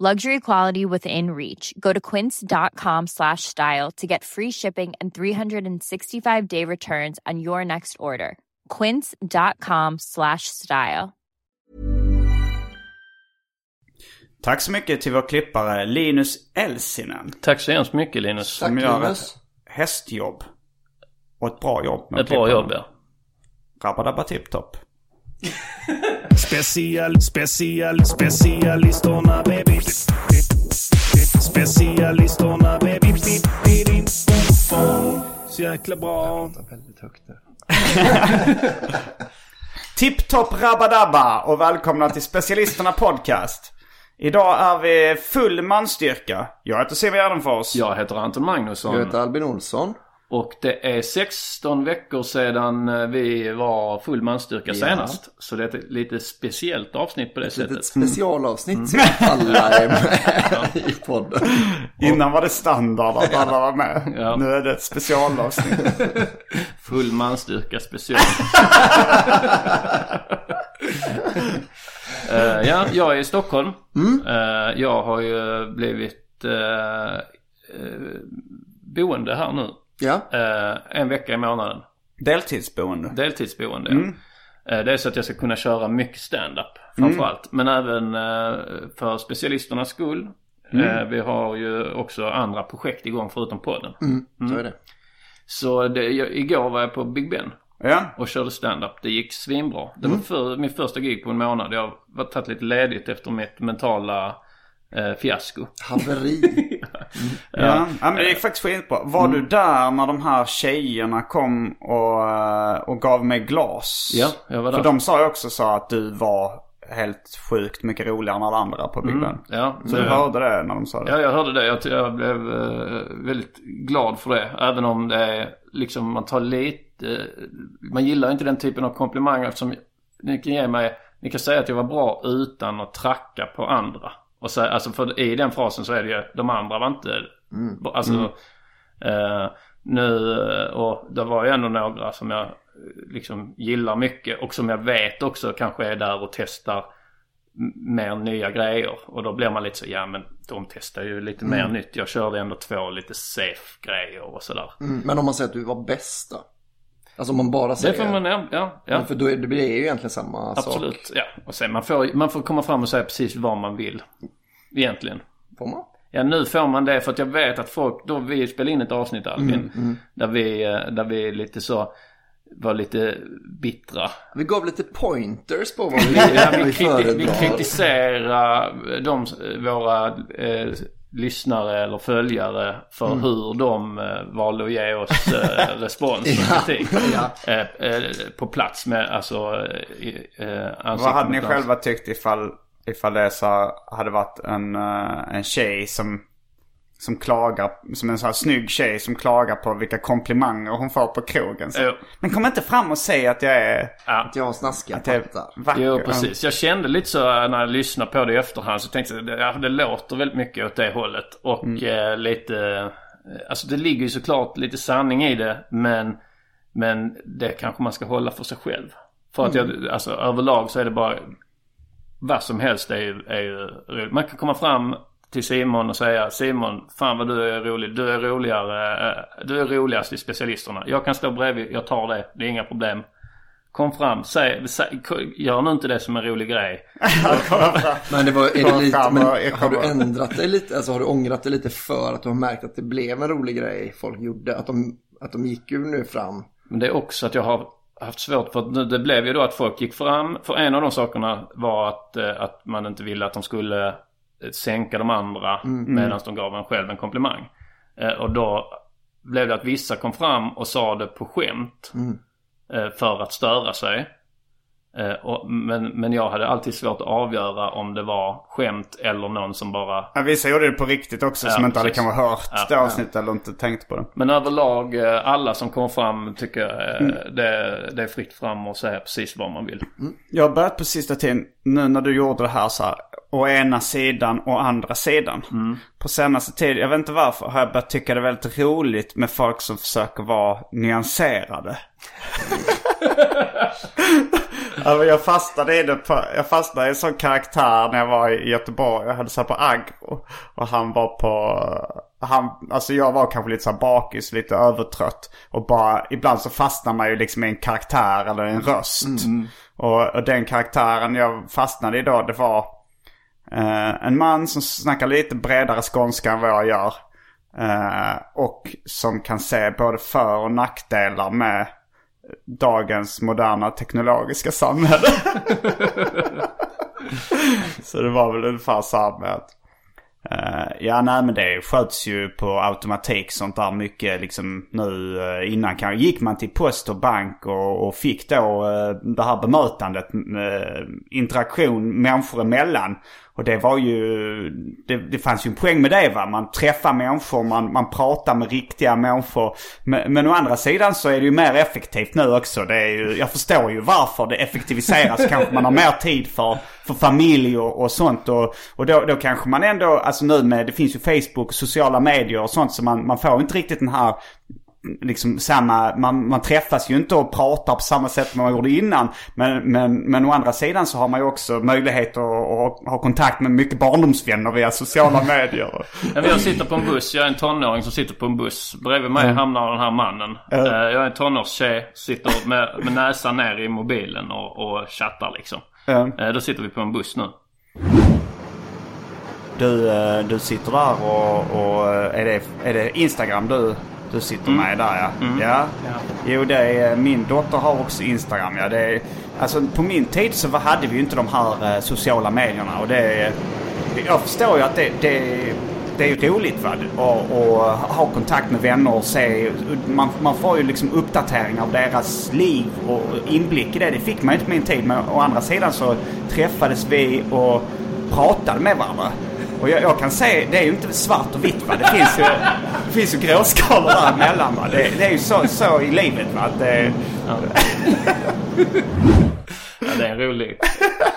Luxury quality within reach. Go to quince.com slash style to get free shipping and 365 day returns on your next order. Quince.com slash style. Tack så mycket till vår klippare Linus Elsinen. Tack så hemskt mycket Linus. Som gör ett hästjobb. Och ett bra jobb. med Ett bra jobb ja. Rabba-dabba tipp-topp. Special, special, specialisterna baby. Specialisterna baby. Så jäkla bra. Väldigt högt. Tipp-topp rabba-dabba och välkomna till Specialisterna Podcast. Idag är vi full manstyrka. Jag heter Siv Gärdenfors. Jag heter Anton Magnusson. Jag heter Albin Olsson. Och det är 16 veckor sedan eh, vi var full manstyrka Ja. senast. Så det är ett lite speciellt avsnitt på det Ett sättet. specialavsnitt så alla är med i podden. Innan var det standard att alla var med. Ja. Nu är det ett specialavsnitt. Full manstyrka special. Eh, ja, jag är i Stockholm. Eh, jag har ju blivit eh, boende här nu. Ja, Eh, en vecka i månaden. Deltidsboende. Deltidsboende. ja. Eh, Det är så att jag ska kunna köra mycket stand-up framförallt. Men även eh, för specialisternas skull. Eh, Vi har ju också andra projekt igång förutom podden. så är det. Så det, jag, igår var jag på Big Ben Ja. och körde stand-up. Det gick svinbra. Det var för, min första gig på en månad. Jag har tagit lite ledigt efter mitt mentala eh, fiasko. Haveri. Ja. ja, men det gick faktiskt skitbra. Var du där när de här tjejerna kom och, eh, och gav mig glas? Ja, jag var där. För de sa ju också så att du var helt sjukt mycket roligare än alla andra på Big Ben. Ja, Så du hörde det när de sa det? Ja, jag hörde det. Jag, jag blev eh, väldigt glad för det. Även om det är liksom, man tar lite, man gillar inte den typen av komplimanger eftersom ni kan ge mig, ni kan säga att jag var bra utan att tracka på andra. Och så, alltså för i den frasen så är det ju, de andra var inte, alltså eh, nu, och det var ju ändå några som jag eh, liksom gillar mycket och som jag vet också kanske är där och testar mer nya grejer. Och då blir man lite så, ja men de testar ju lite mer nytt. Jag körde ändå två lite safe grejer och sådär. Mm, Men om man säger att du var bästa. Alltså om man bara Det säger. får man, ja, ja. ja. För då är det blir ju egentligen samma Absolut, sak. ja. Och sen man får, man får komma fram och säga precis vad man vill. Egentligen. Får man? Ja nu får man det för att jag vet att folk, då vi spelade in ett avsnitt Albin. Där vi, eh, där vi lite så, var lite bittra. Vi gav lite pointers på vad vi, Ja, vi kriti- vi kritiserar de, våra eh, lyssnare eller följare för Mm. hur de eh, valde att ge oss eh, respons och kritik. Ja. Eh, eh, på plats med alltså eh, eh, Vad hade ni själva tyckt ifall, ifall det så hade varit en, eh, en tjej som som klagar, som en sån här snygg tjej som klagar på vilka komplimanger hon får på krogen. Så. Jo. Men kom inte fram och säg att jag är, Att jag har snaskiga att jag är pattar. vacker. Jo, precis. Jag kände lite så när jag lyssnade på det i efterhand så tänkte jag att det, det låter väldigt mycket åt det hållet. Och eh, lite... eh, Alltså det ligger ju såklart lite sanning i det men, men det kanske man ska hålla för sig själv. För att jag, alltså överlag så är det bara... Vad som helst är ju, är ju roligt. Man kan komma fram till Simon och säga Simon, fan vad du är rolig. Du är roligare. eh, Du är roligast i specialisterna. Jag kan stå bredvid, jag tar det. Det är inga problem. Kom fram, säg, säg, gör nu inte det som en rolig grej. Men det var, är det lite, men har du ändrat dig lite? Alltså har du ångrat dig lite för att du har märkt att det blev en rolig grej folk gjorde? Att de, att de gick ju nu fram. Men det är också att jag har haft svårt för att det blev ju då att folk gick fram. För en av de sakerna var att, eh, att man inte ville att de skulle sänka de andra medan de gav en själv en komplimang. Eh, Och då blev det att vissa kom fram och sa det på skämt. eh, För att störa sig. Eh, och, men, men jag hade alltid svårt att avgöra om det var skämt eller någon som bara Ja, vissa gjorde det på riktigt också Ja, som inte hade precis. kanske hört Ja, det ja. avsnittet eller inte tänkt på det. Men överlag, eh, alla som kommer fram tycker jag eh, Mm. det, det är fritt fram och säga precis vad man vill. Jag har börjat på sista tiden, nu när du gjorde det här så här, å ena sidan och andra sidan. På senaste tid, jag vet inte varför, har jag börjat tycka det är väldigt roligt med folk som försöker vara nyanserade. alltså jag fastnade i det på, jag fastnade i en sån karaktär när jag var i Göteborg. Jag hade så här på Agro. Och han var på, han, alltså jag var kanske lite så bakis, lite övertrött. Och bara, ibland så fastnar man ju liksom i en karaktär eller en röst. Och, och den karaktären jag fastnade i då, det var eh, en man som snackar lite bredare skånska än vad jag gör. Eh, och som kan se både för och nackdelar med dagens moderna teknologiska samhälle. Så det var väl ungefär så här med att Uh, ja nej men det sköts ju på automatik sånt där mycket liksom nu uh, innan kan, gick man till post och bank och, och fick då uh, det här bemötandet, eh, interaktion människor emellan. Och det var ju, det, det fanns ju en poäng med det va. Man träffar människor, man, man pratar med riktiga människor. Men, men å andra sidan så är det ju mer effektivt nu också. Det är ju, jag förstår ju varför det effektiviseras. kanske man har mer tid för, för familj och, och sånt. Och, och då, då kanske man ändå, alltså nu med, det finns ju Facebook sociala medier och sånt. Så man, man får inte riktigt den här liksom samma, man, man träffas ju inte och pratar på samma sätt som man gjorde innan. Men, men, men å andra sidan så har man ju också möjlighet att, att ha kontakt med mycket barndomsvänner via sociala medier. Jag sitter på en buss. Jag är en tonåring som sitter på en buss. Bredvid mig hamnar den här mannen. Eh, Jag är en tonårstjej. Sitter med, med näsan ner i mobilen och, och chattar liksom. Eh, Då sitter vi på en buss nu. Du, eh, du sitter där och, och är, det, är det Instagram du, du sitter med där ja? ja? Jo det är, min dotter har också Instagram ja. Det är, alltså på min tid så hade vi ju inte de här eh, sociala medierna och det är, Jag förstår ju att det, det, det är roligt va? Och, och ha kontakt med vänner och se. Man, man får ju liksom uppdateringar av deras liv och inblick i det. Det fick man inte på min tid. Men å andra sidan så träffades vi och pratade med varandra. Och jag, jag kan se, det är ju inte svart och vitt va. Det finns ju, det finns ju gråskalor däremellan va. Det, det är ju så, så i livet va. Att det, Ja, det är en rolig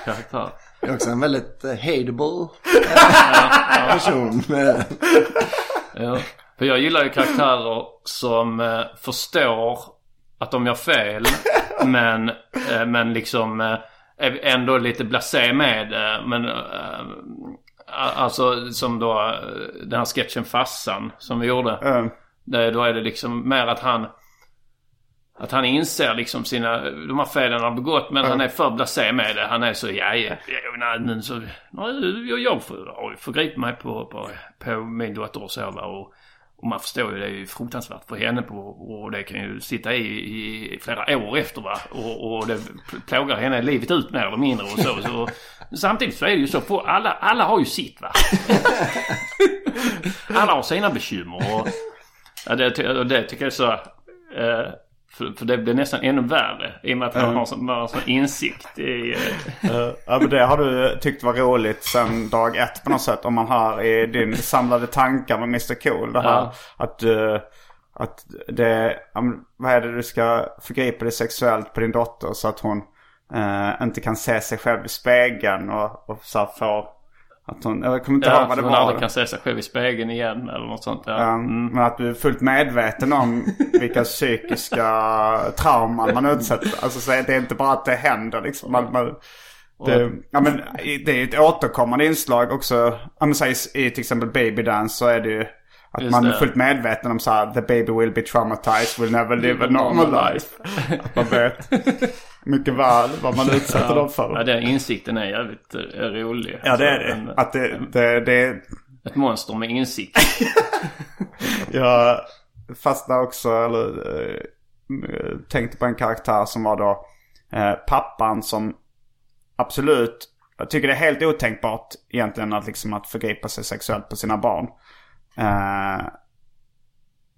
karaktär. Jag är också en väldigt uh, hateable eh, person. Ja. För jag gillar ju karaktärer som eh, förstår att de gör fel. men, eh, men liksom eh, är ändå lite blasé med det. Men eh, alltså som då den här sketchen Fassan som vi gjorde. eh, Det, då är det liksom mer att han att han inser liksom sina, de här felen han har begått men han är för blasé med det. Han är så, ja, ja, ja men så, jag, jag ju förgripit mig på, på, på min dotter och så va. Och, och man förstår ju det är ju fruktansvärt för henne på, och det kan ju sitta i, i flera år efter va. Och, och det plågar henne livet ut mer eller mindre och så. så samtidigt så är det ju så, på alla, alla har ju sitt va. alla har sina bekymmer och ja, det, det tycker jag är så... Eh, för, för det blir nästan ännu värre i och med att han har sån, har sån insikt i... eh, Eh, ja, men det har du tyckt var roligt sen dag ett på något sätt. Om man har i din samlade tankar med Mr Cool. Det här Ja. att du... Att det... Vad är det du ska förgripa dig sexuellt på din dotter så att hon eh, inte kan se sig själv i spegeln och, och så här får... Att hon... Jag kommer inte ihåg Ja, vad att det hon aldrig var. kan se sig själv i spegeln igen eller något sånt. Ja. Um, Men att du är fullt medveten om vilka psykiska trauman man utsätter. Alltså så är det är inte bara att det händer liksom. Man, man, det, ja, men, i- det är ett återkommande inslag också. Ja, men, säg, I till exempel Baby Dance så är det ju att Just man är det. fullt medveten om så här, the baby will be traumatized, will never live a normal life. Att man vet mycket väl vad man utsätter dem Ja, för. den insikten är jävligt eh, rolig. Ja det är det. en- Att det, det, det är Ett monster med insikt. Jag fastnade också, eller eh, tänkte på en karaktär som var då eh, pappan som absolut, jag tycker det är helt otänkbart egentligen att liksom att förgripa sig sexuellt på sina barn. Eh,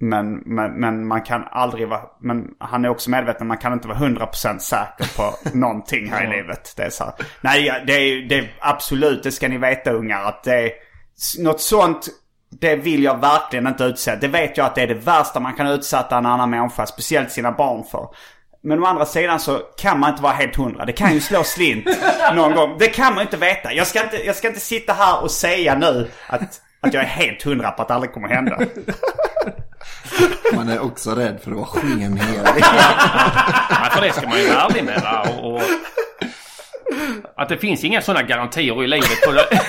men, men, men man kan aldrig vara, men han är också medveten, man kan inte vara 100% säker på någonting här i livet. Det är så här, nej det är, det är absolut, det ska ni veta ungar, att det är något sånt, det vill jag verkligen inte utsätta. Det vet jag att det är det värsta man kan utsätta en annan människa, speciellt sina barn för. Men å andra sidan så kan man inte vara helt hundra. Det kan ju slå slint någon gång. Det kan man inte veta. Jag ska inte, jag ska inte sitta här och säga nu att, att jag är helt hundra på att det aldrig kommer hända. Man är också rädd för att vara skenhelig. Nej, för det ska man ju vara ärlig med. Och, och, att det finns inga sådana garantier i livet. På det.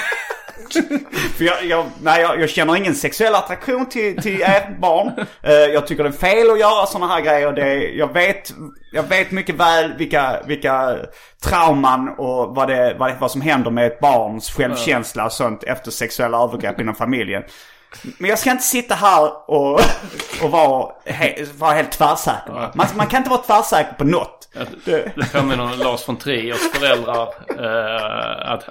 För jag, jag, nej, jag, jag känner ingen sexuell attraktion till, till ert barn. Eh, jag tycker det är fel att göra sådana här grejer. Det, är- jag, vet, jag vet mycket väl vilka, vilka trauman och vad, det, vad, det, vad som händer med ett barns självkänsla och sånt efter sexuella övergrepp inom familjen. Men jag ska inte sitta här och, och vara, he, vara helt tvärsäker. Man, man kan inte vara tvärsäker på något. Det, Det påminner om Lars von Triers föräldrar. Eh, att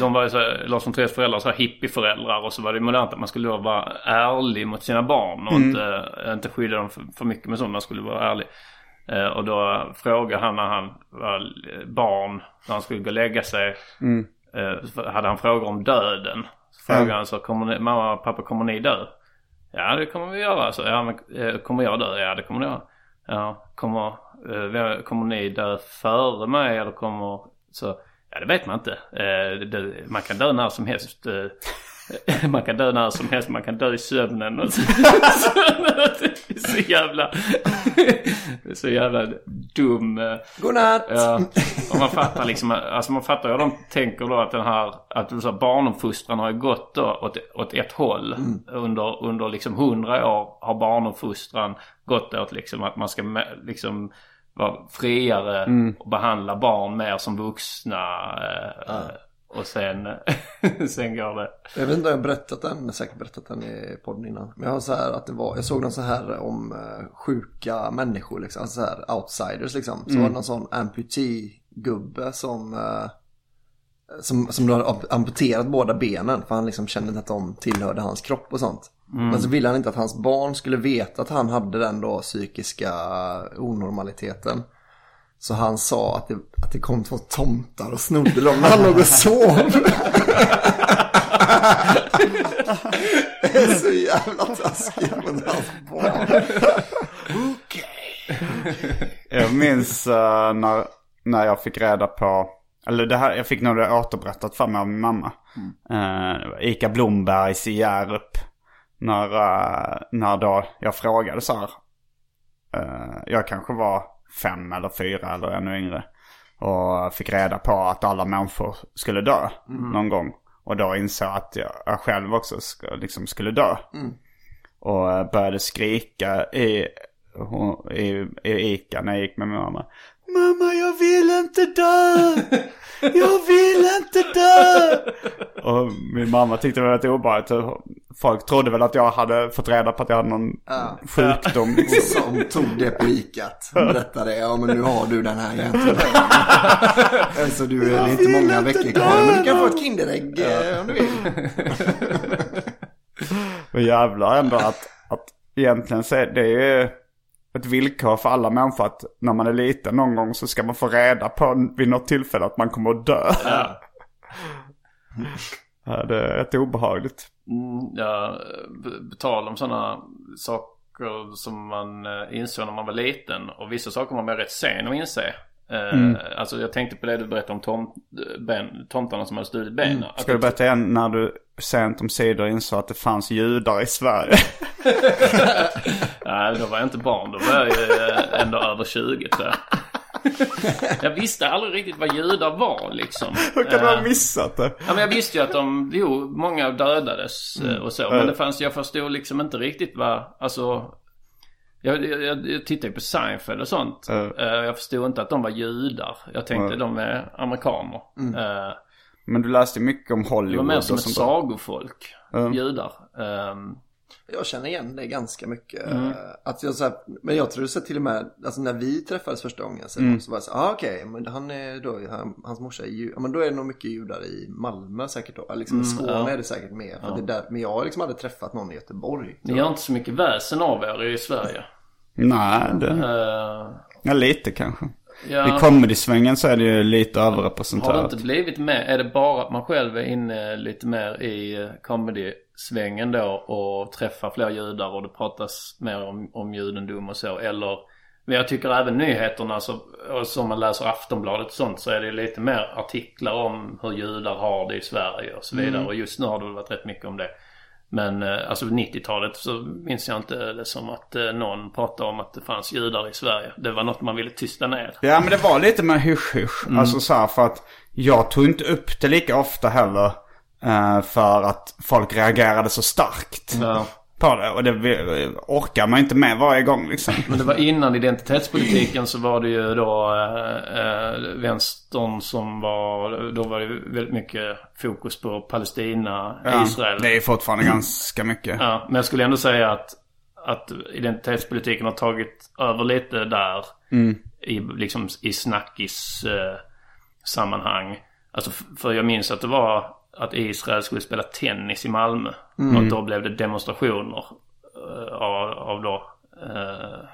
de var så, Lars von Triers föräldrar så här hippieföräldrar. Och så var det modernt att man skulle vara ärlig mot sina barn. Och inte, inte skydda dem för, för mycket med sånt. Man skulle vara ärlig. Eh, och då frågade han när han var barn. När han skulle gå och lägga sig. Eh, så hade han frågor om döden. Frågade han så kommer ni, mamma och pappa kommer ni dö? Ja det kommer vi göra. Så, ja men eh, kommer jag dö? Ja det kommer ni göra. Ja, kommer, eh, kommer ni dö före mig eller kommer... Så, ja det vet man inte. Eh, det, man kan dö när som helst. Man kan dö när som helst. Man kan dö i sömnen. Och så, det är så jävla... det är så jävla dum... eh, Godnatt! Ja, och man fattar liksom, alltså man fattar hur de tänker då att den här, att så här, barnuppfostran har gått då åt, åt ett håll. Under, under liksom hundra år har barnuppfostran gått åt liksom att man ska liksom vara friare och behandla barn mer som vuxna. eh, Och sen, sen går det. Jag vet inte om jag har berättat den, jag har säkert berättat den i podden innan. Men jag har så här att det var, jag såg någon så här om eh, sjuka människor liksom, alltså så här outsiders liksom. Så var det någon sån amputee-gubbe som, eh, som, som då hade amp- amputerat båda benen för han liksom kände inte att de tillhörde hans kropp och sånt. Men så ville han inte att hans barn skulle veta att han hade den då psykiska onormaliteten. Så han sa att det, att det kom två tomtar och snodde dem när han låg och sov. Det är så jävla taskigt mot hans barn. Jag minns uh, när, när jag fick reda på, eller det här, jag fick nog det återberättat för mig av min mamma. Mm. det var Ica Blombergs i Hjärup. När, uh, när då jag frågade så här. Eh, jag kanske var fem eller fyra eller ännu yngre. Och fick reda på att alla människor skulle dö någon gång. Och då insåg att jag, själv också ska, liksom skulle dö. Och eh, började skrika i, hon- i, i Ica när jag gick med mamma. Mamma jag vill inte dö! Jag vill inte dö! Och min mamma tyckte det var lite obehagligt. Folk trodde väl att jag hade fått reda på att jag hade någon sjukdom. Liksom. Som tog det på ikat. Berättade, ja men nu har du den här egentligen. Alltså du är inte många veckor kvar. Men du kan få ett Kinderägg eh, om du vill. Och jävlar ändå att, att egentligen så är det ju... ett villkor för alla människor att när man är liten någon gång så ska man få reda på vid något tillfälle att man kommer att dö. Ja. Det är rätt obehagligt. Mm, ja, tal om sådana saker som man eh, insåg när man var liten. Och vissa saker var man rätt sen att inse. Eh, Alltså jag tänkte på det du berättade om tom, ben, tomtarna som hade stulit benen. Att Ska du berätta igen när du sent om sidor insåg att det fanns judar i Sverige? Nej, då var jag inte barn. Då var jag ju eh, ändå över 20 tror jag. Jag visste aldrig riktigt vad judar var liksom. Hur kan du ha Eh, missat det? Ja men jag visste ju att de, jo, många dödades eh, och så. Men det fanns, jag förstod liksom inte riktigt vad, alltså. Jag, jag, jag, tittade ju på Seinfeld och sånt. Eh, Jag förstod inte att de var judar. Jag tänkte Ja. de är amerikaner. Eh, Men du läste mycket om Det var Hollywood mer som ett sånt sagofolk. Judar. Ehm, Jag känner igen det ganska mycket. Mm. Att jag, så här, men jag tror så till och med, alltså när vi träffades första gången så, Mm. så var jag så ah, okej, men han är då, han, hans morsa är ju, ja, men då är det nog mycket judar i Malmö säkert då. Liksom, I Skåne Mm, ja. är det säkert mer. För det är där, men jag har liksom aldrig träffat någon i Göteborg. ni gör inte så mycket väsen av er i Sverige. Nej, det... Eh, Ja, lite kanske. ja. I comedy-svängen så är det ju lite Har det överrepresenterat. inte blivit mer, är det bara att man själv är inne lite mer i eh, comedy-svängen då och träffar fler judar och det pratas mer om, om judendom och så eller men jag tycker även nyheterna så, och som man läser Aftonbladet och sånt så är det lite mer artiklar om hur judar har det i Sverige och så vidare. Och just nu har det varit rätt mycket om det. Men eh, alltså 90-talet så minns jag inte det som att eh, någon pratade om att det fanns judar i Sverige. Det var något man ville tysta ner. Ja men det var lite med hysch-hysch. Mm. Alltså så här för att jag tog inte upp det lika ofta heller. Eh, för att folk reagerade så starkt Ja. på det. Och det orkar man inte med varje gång liksom. Men det var innan identitetspolitiken så var det ju då eh, eh, vänstern som var, då var det väldigt mycket fokus på Palestina, Ja, Israel. Det är fortfarande ganska mycket. Ja, men jag skulle ändå säga att, att identitetspolitiken har tagit över lite där. I, liksom, i snackis eh, sammanhang. Alltså för jag minns att det var att Israel skulle spela tennis i Malmö. Och då blev det demonstrationer eh, av, av då eh,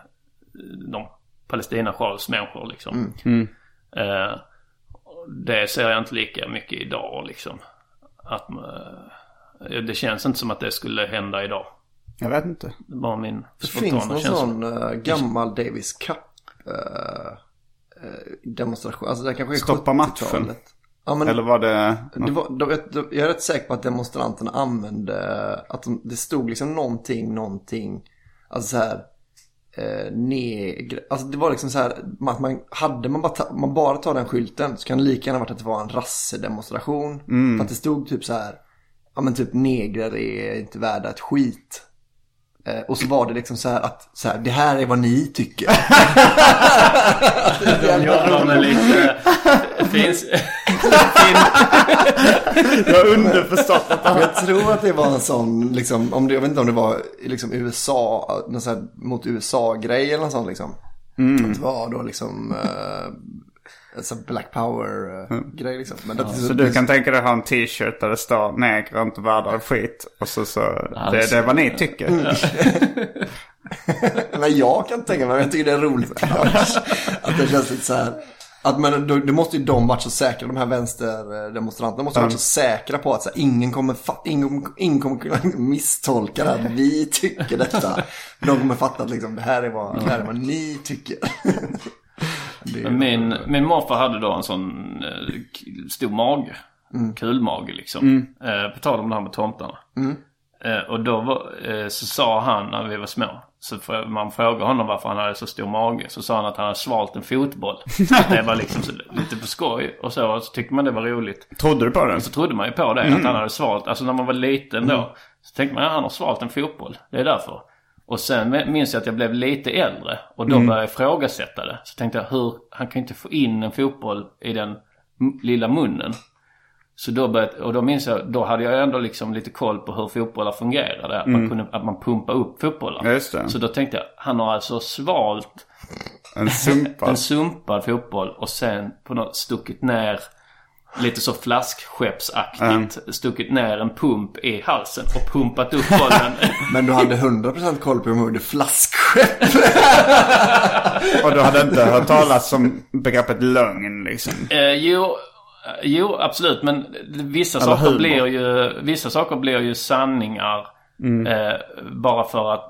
de Palestina-sjalsmänniskor liksom. Eh, det ser jag inte lika mycket idag liksom. Att, det känns inte som att det skulle hända idag. Jag vet inte. Det var min Det finns någon känsla. sån gammal Davis Cup demonstration. Alltså det kanske är Stoppa 70-talet. matchen. Ja, men Eller var det... det var, de, de, jag är rätt säker på att demonstranterna använde, att de, det stod liksom någonting, någonting, alltså så här, eh, negr, alltså det var liksom så här, att man, hade man bara, ta, man bara tar den skylten så kan det lika gärna varit att det var en rassedemonstration. För att det stod typ så här, ja men typ negrer är inte värda ett skit. Eh, och så var det liksom så här att, så här, det här är vad ni tycker. De jobbar med lite... Det finns... Jag har underförstått att jag tror att det var en sån, liksom, om det, jag vet inte om det var liksom USA, någon sån här, mot USA-grej eller något sånt liksom. Att det var då liksom uh, sån Black Power-grej liksom. Men det, Så du kan tänka dig att ha en t-shirt där det står negrer är inte värda skit. Och så, så det, det är vad ni tycker. Men jag kan tänka mig, men jag tycker det är roligt. att det känns lite så här. Att men då, då måste ju de varit så säkra, de här vänsterdemonstranterna måste varit så säkra på att så här, ingen, kommer ingen, ingen kommer kunna misstolka det här. att Vi tycker detta. De kommer fatta att liksom, det, här är vad, det här är vad ni tycker. Min, min morfar hade då en sån eh, stor mage. Kulmage liksom. Eh, på tal om det här med tomtarna. Eh, och då var, eh, så sa han när vi var små. Så för, man frågade honom varför han hade så stor mage. Så sa han att han hade svalt en fotboll. det var liksom så, lite på skoj. Och så, och så tyckte man det var roligt. Trodde du på det? Så trodde man ju på det. Att han hade svalt. Alltså när man var liten då. Så tänkte man att han har svalt en fotboll. Det är därför. Och sen minns jag att jag blev lite äldre. Och då började jag ifrågasätta det. Så tänkte jag hur, han kan inte få in en fotboll i den lilla munnen. Så då började, och då minns jag, då hade jag ändå liksom lite koll på hur fotbollar fungerade. Att man kunde, att man pumpar upp fotbollar. Just det. Så då tänkte jag, han har alltså svalt En sumpa. en sumpad fotboll och sen på något stuckit ner lite så flaskskeppsaktigt stuckit ner en pump i halsen och pumpat upp bollen. Men du hade 100% koll på hur man gjorde flaskskepp. Och du hade inte hört talas om begreppet lögn liksom? Eh, jo, eh, jo, absolut. Men vissa Eller saker, humor. blir ju, vissa saker blir ju sanningar. Mm. Eh, bara för att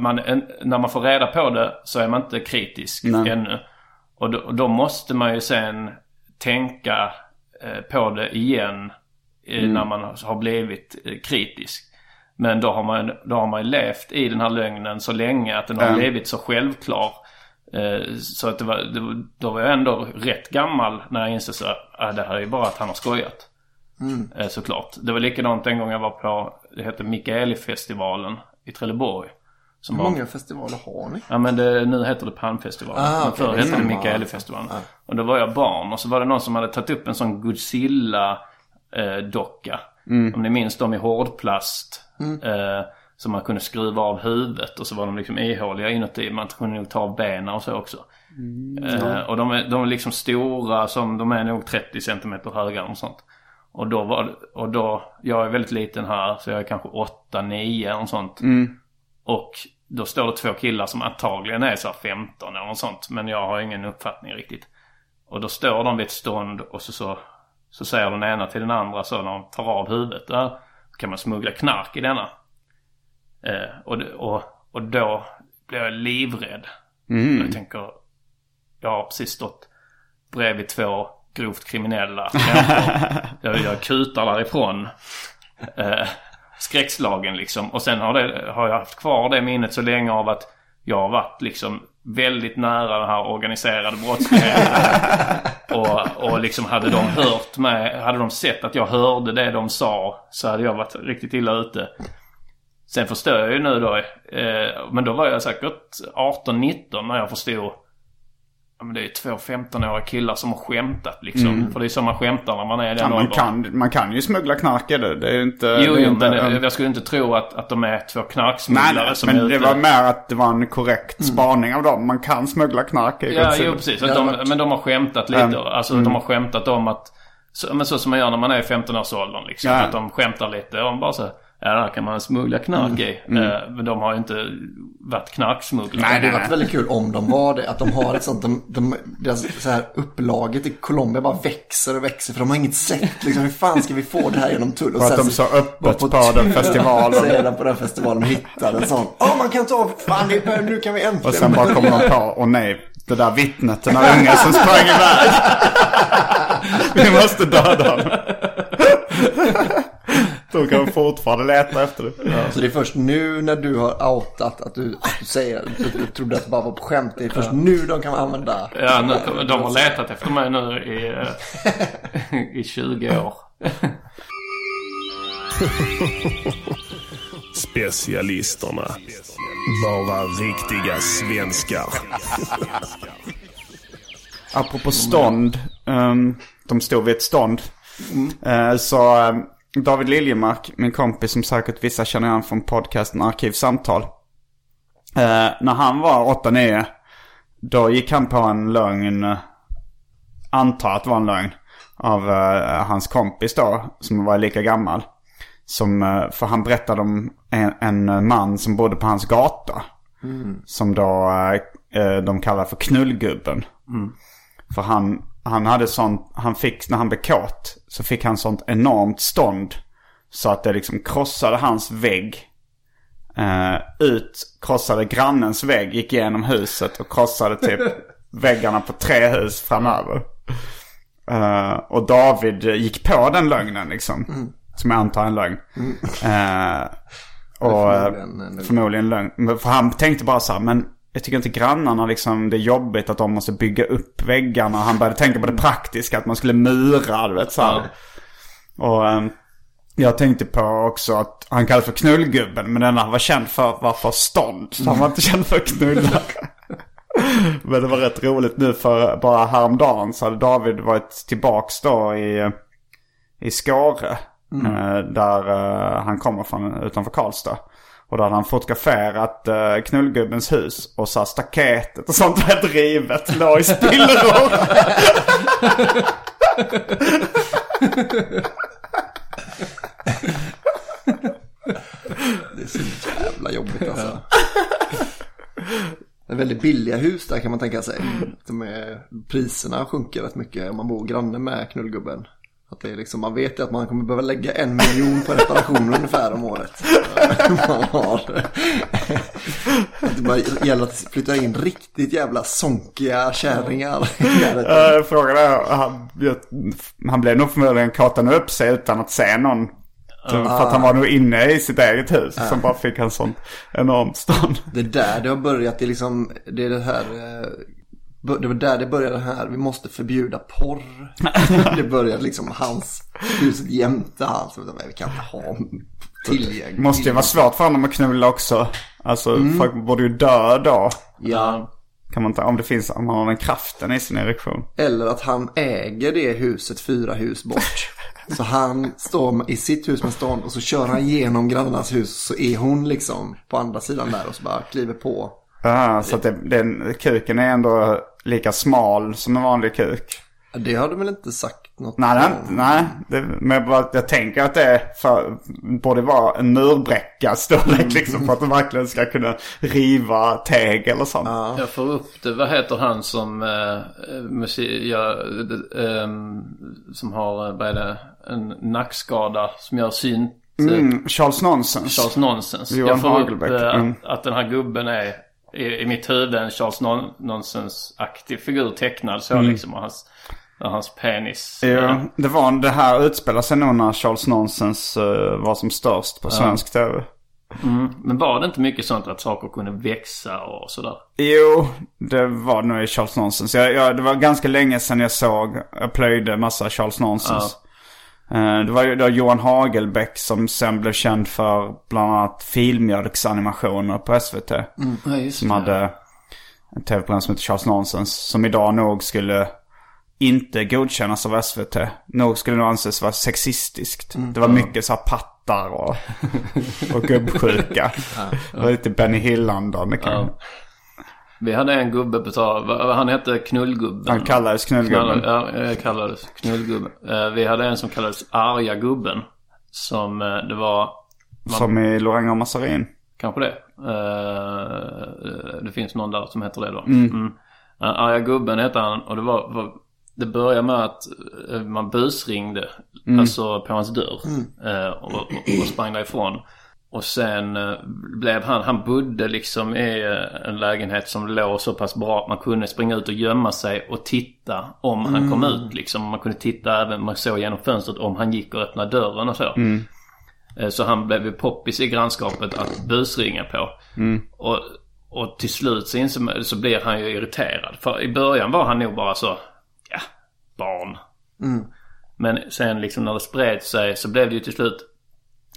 man, en, när man får reda på det så är man inte kritisk Nej. ännu. Och då, och då måste man ju sen tänka på det igen eh, Mm. när man har blivit eh, kritisk. Men då har, man, då har man levt i den här lögnen så länge att den har Ja. blivit så självklar. Eh, Så att det var, det, då var jag ändå rätt gammal när jag insåg så att det här är ju bara att han har skojat. Eh, Såklart. Det var likadant en gång jag var på, det hette Mikaelifestivalen i Trelleborg. Hur var, många festivaler har ni? Ja men det, nu heter det Palmfestivalen. Ah, men förr hette det. Mikaelifestivalen. Och då var jag barn och så var det någon som hade tagit upp en sån Godzilla-docka. Om ni minns dem i hårdplast. Eh, som man kunde skruva av huvudet och så var de liksom ihåliga inuti. Man kunde nog ta av benen och så också. Eh, och de är, de är liksom stora som, de är nog 30 cm höga och sånt. Och då var och då, jag är väldigt liten här så jag är kanske 8-9 och sånt. Och då står det två killar som antagligen är så här 15 eller något sånt. Men jag har ingen uppfattning riktigt. Och då står de vid ett stånd och så, så, så säger den ena till den andra så när de tar av huvudet. Där kan man smuggla knark i denna. Eh, och, och, och då blir jag livrädd. Jag tänker, jag har precis stått bredvid två grovt kriminella jag, jag kutar därifrån. Eh, skräckslagen liksom. Och sen har, det, har jag haft kvar det minnet så länge av att jag har varit liksom väldigt nära den här organiserade brottsligheten. och, och liksom hade de hört mig, hade de sett att jag hörde det de sa så hade jag varit riktigt illa ute. Sen förstår jag ju nu då, eh, men då var jag säkert 18-19 när jag förstod Ja, men det är två 15-åriga killar som har skämtat liksom. För det är så man skämtar när man är i den Ja, man, kan, man kan ju smuggla knark i det. Det är inte... Jo, det är inte, men um, jag skulle inte tro att, att de är två knarksmugglare nej, som är men det ute. var mer att det var en korrekt spaning av dem. Man kan smuggla knark i Ja, jo precis. Att Det de, men de har skämtat lite. Ja. Alltså de har skämtat om att... Så, men så som man gör när man är i 15-årsåldern liksom. Ja. Att de skämtar lite om bara så här, Ja, där kan man smuggla knark i. Eh, men de har ju inte varit knarksmugglare. Nej, Det hade varit väldigt kul om de var det. Att de har ett sånt, de, de, deras så här upplaget i Colombia bara växer och växer. För de har inget sätt. Liksom, hur fan ska vi få det här genom tull? Och För att de så öppet på, tur den festivalen. De på den festivalen och hittar en sån. Åh, man kan ta, fan det nu kan vi äntligen Och sen bara kommer de på, åh nej, det där vittnet, den där unge som sprang iväg. Vi måste döda honom. Då kan de fortfarande leta efter det. Så det är först nu när du har outat att du, att du säger att du, du trodde att det bara var på skämt. Det är först nu de kan använda. Ja, nu, de har letat efter mig nu i, eh, i 20 år. Specialisterna. Bara riktiga svenskar. Apropå stånd. ehm, de stod vid ett stånd. Eh, så ehm, David Liljemark, min kompis som säkert vissa känner igen från podcasten Arkivsamtal. Eh, när han var 8-9, då gick han på en lögn, antar att det var en lögn, av eh, hans kompis då, som var lika gammal. Som, eh, för han berättade om en, en man som bodde på hans gata. Som då eh, eh, de kallar för knullgubben. För han, han hade sånt, han fick, när han blev kåt så fick han sånt enormt stånd. Så att det liksom krossade hans vägg. Eh, ut, krossade grannens vägg, gick igenom huset och krossade typ väggarna på tre hus framöver. Eh, och David gick på den lögnen liksom. Som jag antar är en lögn. Eh, och Förmodligen en lögn. För han tänkte bara så här, men jag tycker inte grannarna liksom, det är jobbigt att de måste bygga upp väggarna. Han började tänka på det praktiska, att man skulle mura, du vet så här. Och ehm, jag tänkte på också att han kallades för knullgubben, men den han var känd för var för stånd. Så han var inte känd för knulla. men det var rätt roligt nu för bara häromdagen så hade David varit tillbaks då i, i Skåre. eh, Där eh, han kommer från utanför Karlstad. Och då hade han fotograferat uh, knullgubbens hus och så staketet och sånt var helt rivet. Låg i spillror. Det är så jävla jobbigt alltså. Det är väldigt billiga hus där kan man tänka sig. De är, priserna sjunker rätt mycket om man bor granne med knullgubben. Att det är liksom, man vet ju att man kommer behöva lägga en miljon på reparation ungefär om året. Man har. Att det bara gäller att flytta in riktigt jävla sonkiga kärringar. Uh, frågan är, han, han blev nog förmodligen katande upp sig utan att se någon. För att han var nog inne i sitt eget hus som bara fick en sån enormt stånd. Det är där det har börjat, det är liksom, det är det här eh, det var där det började här, vi måste förbjuda porr. det började liksom hans, huset jämte hans. Vi kan inte ha tillgängligt. Måste ju vara svårt för honom att knulla också. Alltså mm. folk borde ju dö då. Ja. Kan man inte, om det finns, om man har den kraften i sin erektion. Eller att han äger det huset fyra hus bort. Så han står i sitt hus med stånd och så kör han igenom grannarnas hus. Så är hon liksom på andra sidan där och så bara kliver på. Ja, så att det, den, kuken är ändå lika smal som en vanlig kuk. Det har du väl inte sagt något Nej, det, nej det, men jag, bara, jag tänker att det för, borde vara en murbräcka storlek mm. liksom för att du verkligen ska kunna riva teg eller sånt. Ja. Jag får upp det, vad heter han som äh, musik, ja, äh, som har, vad är det, en nackskada som gör synt. Mm, Charles Nonsens. Charles Nonsens. Johan jag får Hagelbeck. upp äh, mm. att, att den här gubben är i, i mitt huvud en Charles non Nonsens-aktig figur tecknad så mm. liksom. Och hans, och hans penis. Ja, det var det här utspelar sig nog när Charles Nonsens uh, var som störst på svensk ja. tv. Mm. Men var det inte mycket sånt att saker kunde växa och sådär? Jo, det var nog i Charles Nonsens. Jag, jag, det var ganska länge sedan jag såg, jag plöjde massa Charles Nonsens. Ja. Eh, det var ju då Johan Hagelbäck som sen blev känd för bland annat filmjölksanimationer på SVT. Mm, ja, som det. hade ett tv-program som heter Charles Nonsens. Som idag nog skulle inte godkännas av SVT. Nog skulle nog anses vara sexistiskt. Mm, det var mycket så här pattar och, och gubbsjuka. ja, ja. Det var lite Benny Hill-andan. Ja. Vi hade en gubbe på tal, han hette Knullgubben. Han kallades Knullgubben. Ja, kallades Knullgubben. Eh, vi hade en som kallades Arga Gubben. Som eh, det var... Man, som i Loranga och Massarin. Kanske det. Eh, det finns någon där som heter det då. Mm. Mm. Arga Gubben hette han och det var, var det började med att man busringde. Mm. Alltså på hans dörr. Mm. Och, och, och sprang därifrån. Och sen eh, blev han, han bodde liksom i eh, en lägenhet som låg så pass bra att man kunde springa ut och gömma sig och titta om mm. han kom mm. ut liksom. Man kunde titta även, man såg genom fönstret om han gick och öppnade dörren och så. Mm. Eh, så han blev ju poppis i grannskapet att busringa på. Mm. Och, och till slut så, insåg, så blir han ju irriterad. För i början var han nog bara så, ja, barn. Mm. Men sen liksom när det spred sig så blev det ju till slut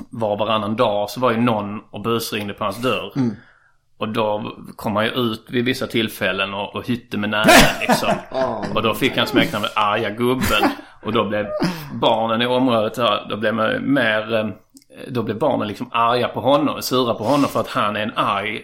var varannan dag så var ju någon och busringde på hans dörr. Mm. Och då kom han ju ut vid vissa tillfällen och, och hytte med näven liksom. oh, och då fick han smeknamnet arga gubben. Och då blev barnen i området här, då blev man mer... Eh, då blev barnen liksom arga på honom, sura på honom för att han är en arg,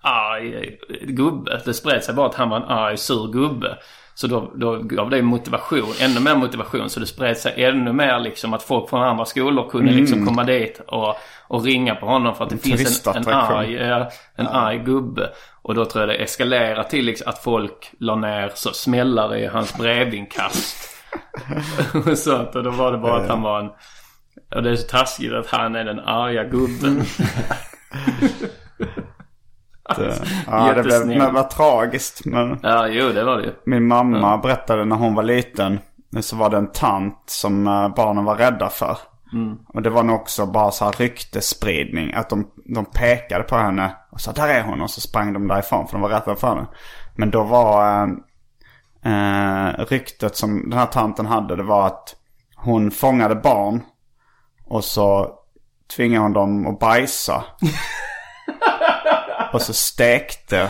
arg gubbe. Det spred sig bara att han var en arg, sur gubbe. Så då, då gav det motivation, ännu mer motivation. Så det spred sig ännu mer liksom att folk från andra skolor kunde mm. liksom komma dit och, och ringa på honom för att det en finns en, en, arg, en ja. arg gubbe. Och då tror jag det eskalerade till liksom att folk la ner så smällare i hans brevinkast. så att, och då var det bara att han var en... Och det är så taskigt att han är den arga gubben. Alltså, ja, det blev, det var tragiskt. Men ja, jo det var det ju. Min mamma ja. berättade när hon var liten. Så var det en tant som eh, barnen var rädda för. Mm. Och det var nog också bara så här ryktespridning. Att de, de pekade på henne och sa där är hon. Och så sprang de därifrån för de var rädda för henne. Men då var eh, eh, ryktet som den här tanten hade. Det var att hon fångade barn. Och så tvingade hon dem att bajsa. Och så stekte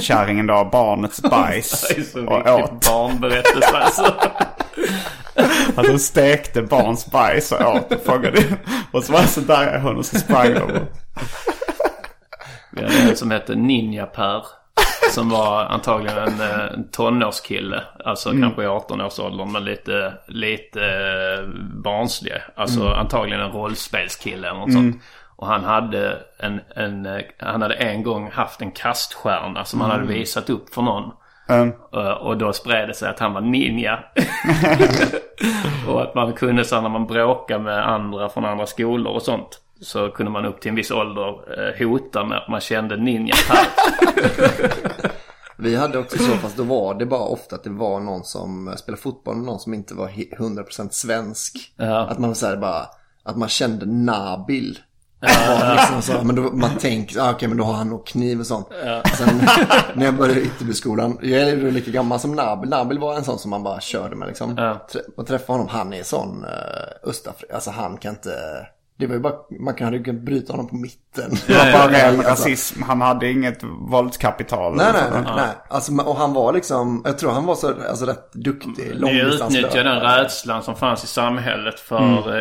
kärringen då barnets bajs. och åt. barnberättelse alltså. Att hon stekte barns bajs och åt och fångade Och så var det så där är hon och så sprang de. Vi hade en som hette Ninja Per. som var antagligen en, eh, en tonårskille. Alltså kanske i 18-årsåldern men lite, lite eh, barnslig. Alltså antagligen en rollspelskille eller något sånt. Och han hade en, en, eh, han hade en gång haft en kaststjärna som han hade visat upp för någon. Mm. Eh, Och då spred det sig att han var ninja. och att man kunde så när man bråkade med andra från andra skolor och sånt. Så kunde man upp till en viss ålder eh, hota med att man kände ninja Vi hade också så, fast då var det bara ofta att det var någon som spelade fotboll med någon som inte var he- 100% svensk. Ja. Att man så bara, att man kände Nabil. Var liksom så, men då, man tänker, ah, okej men då har han nog kniv och sånt. Sen när jag började i Ytterbyskolan, jag är ju lika gammal som Nabil. Nabil var en sån som man bara körde med liksom. Ja. Trä- Man träffade honom, han är sån uh, Östafrika, alltså han kan inte, det var ju bara, man kan ju kunnat bryta honom på mitten. Var bara ren Alltså. rasism. Han hade inget våldskapital. Nej, nej, nej. nej. Alltså, och han var liksom, jag tror han var så, alltså, rätt duktig. Ni utnyttjade den rädslan som fanns i samhället för... eh,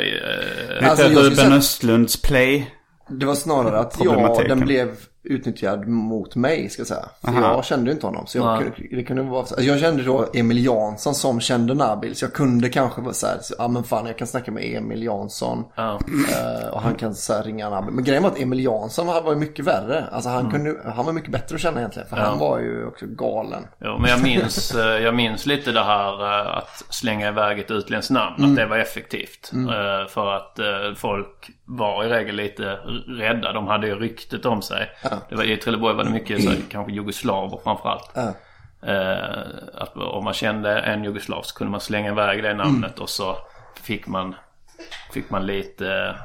Lite Alltså, Ruben Östlunds play. Det var snarare att jag, den blev utnyttjad mot mig, ska jag säga. För Aha. jag kände ju inte honom. Så jag, Nej. det kunde vara, alltså, jag kände då Emil Jansson som kände Nabil. Så jag kunde kanske vara så här, ja men fan jag kan snacka med Emil Jansson. Ja. Eh, och han kan så här, ringa Nabil. Men grejen var att Emil Jansson var, var ju mycket värre. Alltså han, kunde, han var mycket bättre att känna egentligen. För han var ju också galen. Jo, men jag minns, eh, jag minns lite det här eh, att slänga iväg ett utländskt namn. Mm. Att det var effektivt. Eh, För att folk var i regel lite rädda. De hade ju ryktet om sig. Det var, I Trelleborg var det mycket så, här, kanske jugoslaver framförallt. Ja. Eh, att om man kände en jugoslav så kunde man slänga iväg det namnet Mm. och så fick man, fick man lite...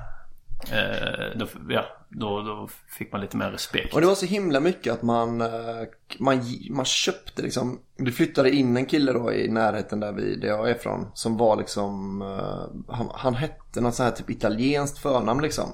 Eh, då, ja, då, då fick man lite mer respekt. Och det var så himla mycket att man, eh, man, man köpte liksom. Det flyttade in en kille då i närheten där, vi, där jag är från. Som var liksom, eh, han, han hette något så här typ italienskt förnamn liksom.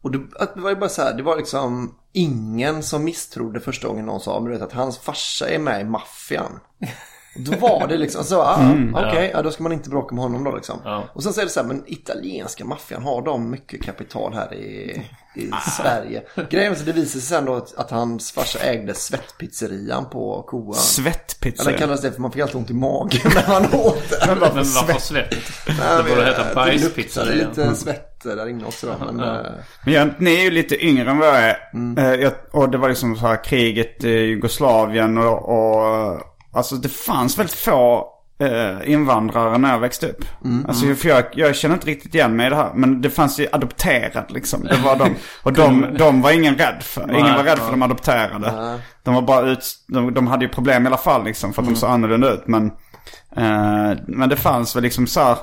Och det, det var ju bara så här, det var liksom ingen som misstrodde första gången någon sa, men du vet att hans farsa är med i maffian. Då var det liksom så, ah, okej, ja. då ska man inte bråka med honom då liksom. Ja. Och sen så är det så här, men italienska maffian, har de mycket kapital här i, i Sverige? Grejen är att det visade sig sen då att, att hans farsa ägde svettpizzerian på Koan. Svettpizza. Eller kallades det för man fick alltid ont i magen när man åt det. Men varför svett? Det borde heta bajspizza. Det lite svett där inne också då. Men, eh, Men jag, ni är ju lite yngre än vad jag är. Eh, jag, och det var liksom så här kriget i Jugoslavien och, och alltså det fanns väldigt få eh, invandrare när jag växte upp. Alltså för jag, jag känner inte riktigt igen mig i det här. Men det fanns ju adopterad liksom. Det var de. Och de, de var ingen rädd för. Ingen var rädd för de adopterade. De var bara ut, de, de hade ju problem i alla fall liksom. För att de såg annorlunda ut. Men, eh, men det fanns väl liksom så här.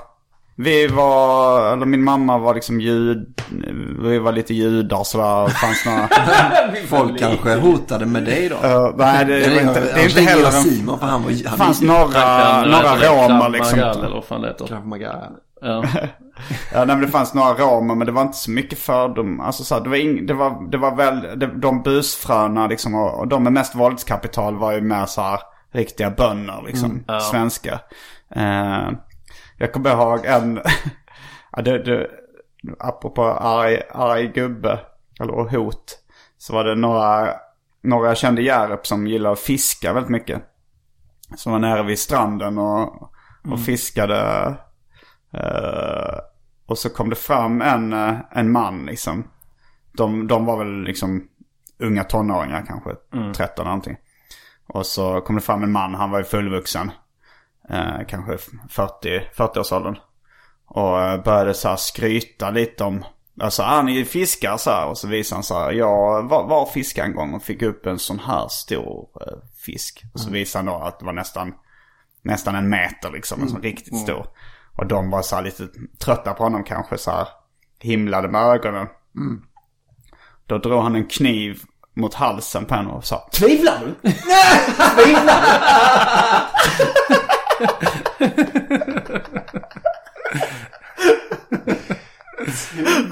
Vi var, eller min mamma var liksom jud, vi var lite judar sådär. Det fanns några, folk kanske hotade med dig då. Eh, nej det, var inte, det är inte heller en, Simon för han var det han fanns några, Kan- några romer liksom. Eller vad fan det heter. Ja. Ja, nej, men det fanns några romer men det var inte så mycket fördom. Alltså så här, det var, ing, det var, det var väl, det, de busfröna liksom och, och de med mest våldskapital var ju mer så här riktiga bönder liksom. Svenska. Eh, jag kommer ihåg en, ja, det, det, apropå arg, arg gubbe, eller hot. Så var det några, några jag kände i Hjärup som gillar att fiska väldigt mycket. Som var nere vid stranden och, och fiskade. Eh, och så kom det fram en, eh, en man liksom. De, de var väl liksom unga tonåringar kanske, 13 någonting. Och så kom det fram en man, han var ju fullvuxen. Eh, kanske 40, 40-årsåldern. Och eh, började så här skryta lite om, alltså ah, ni fiskar så här. Och så visade han så här, jag var, var fiska en gång och fick upp en sån här stor eh, fisk. Och så visade han då att det var nästan, nästan en meter liksom, en sån riktigt stor. Och de var så här lite trötta på honom kanske så här, himlade med ögonen. Då drog han en kniv mot halsen på henne och sa Tvivlar du? Tvivlar du?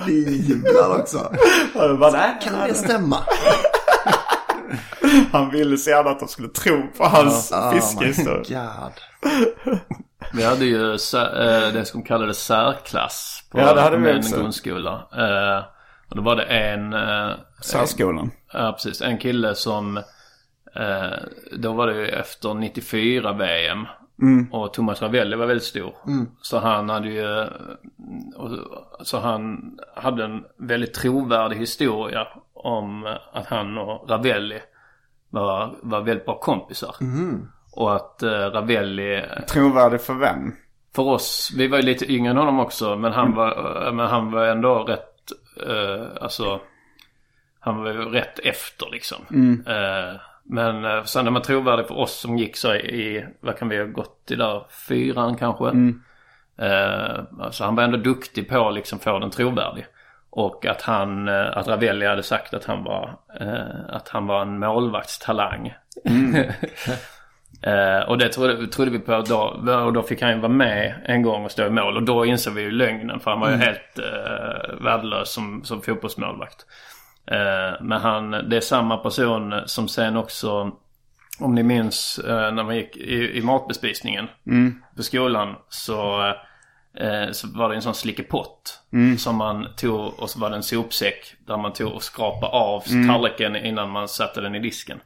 Tvivlar också. Jag bara, "Nej, Kan det stämma? Han ville så gärna att de skulle tro på hans Oh my fiskehistoria. god. Vi hade ju eh, det som kallades särklass på Ja, det hade vi min också. grundskola. Eh, och då var det en, eh, Särskolan. ja, precis, en kille som då var det ju efter 94 VM. Och Thomas Ravelli var väldigt stor. Så han hade ju, eh, så han hade en väldigt trovärdig historia om att han och Ravelli var, var väldigt bra kompisar. Och att eh, Ravelli Trovärdig för vem? för oss, vi var ju lite yngre än honom också men han var, men han var ändå rätt, eh, alltså han var ju rätt efter liksom. Eh, men eh, sen är man trovärdig för oss som gick så i, vad kan vi ha gått i där, fyran kanske. Eh, alltså han var ändå duktig på att liksom få den trovärdig. Och att han, eh, att Ravelli hade sagt att han var, eh, att han var en målvaktstalang. Eh, och det trodde, trodde vi på då. Och då fick han ju vara med en gång och stå i mål. Och då insåg vi ju lögnen. För han var ju helt eh, värdelös som, som fotbollsmålvakt. Eh, men han, det är samma person som sen också, om ni minns eh, när man gick i, i matbespisningen på skolan. Så, eh, så var det en sån slickepott. Som man tog och så var det en sopsäck. Där man tog och skrapade av tallriken innan man satte den i disken.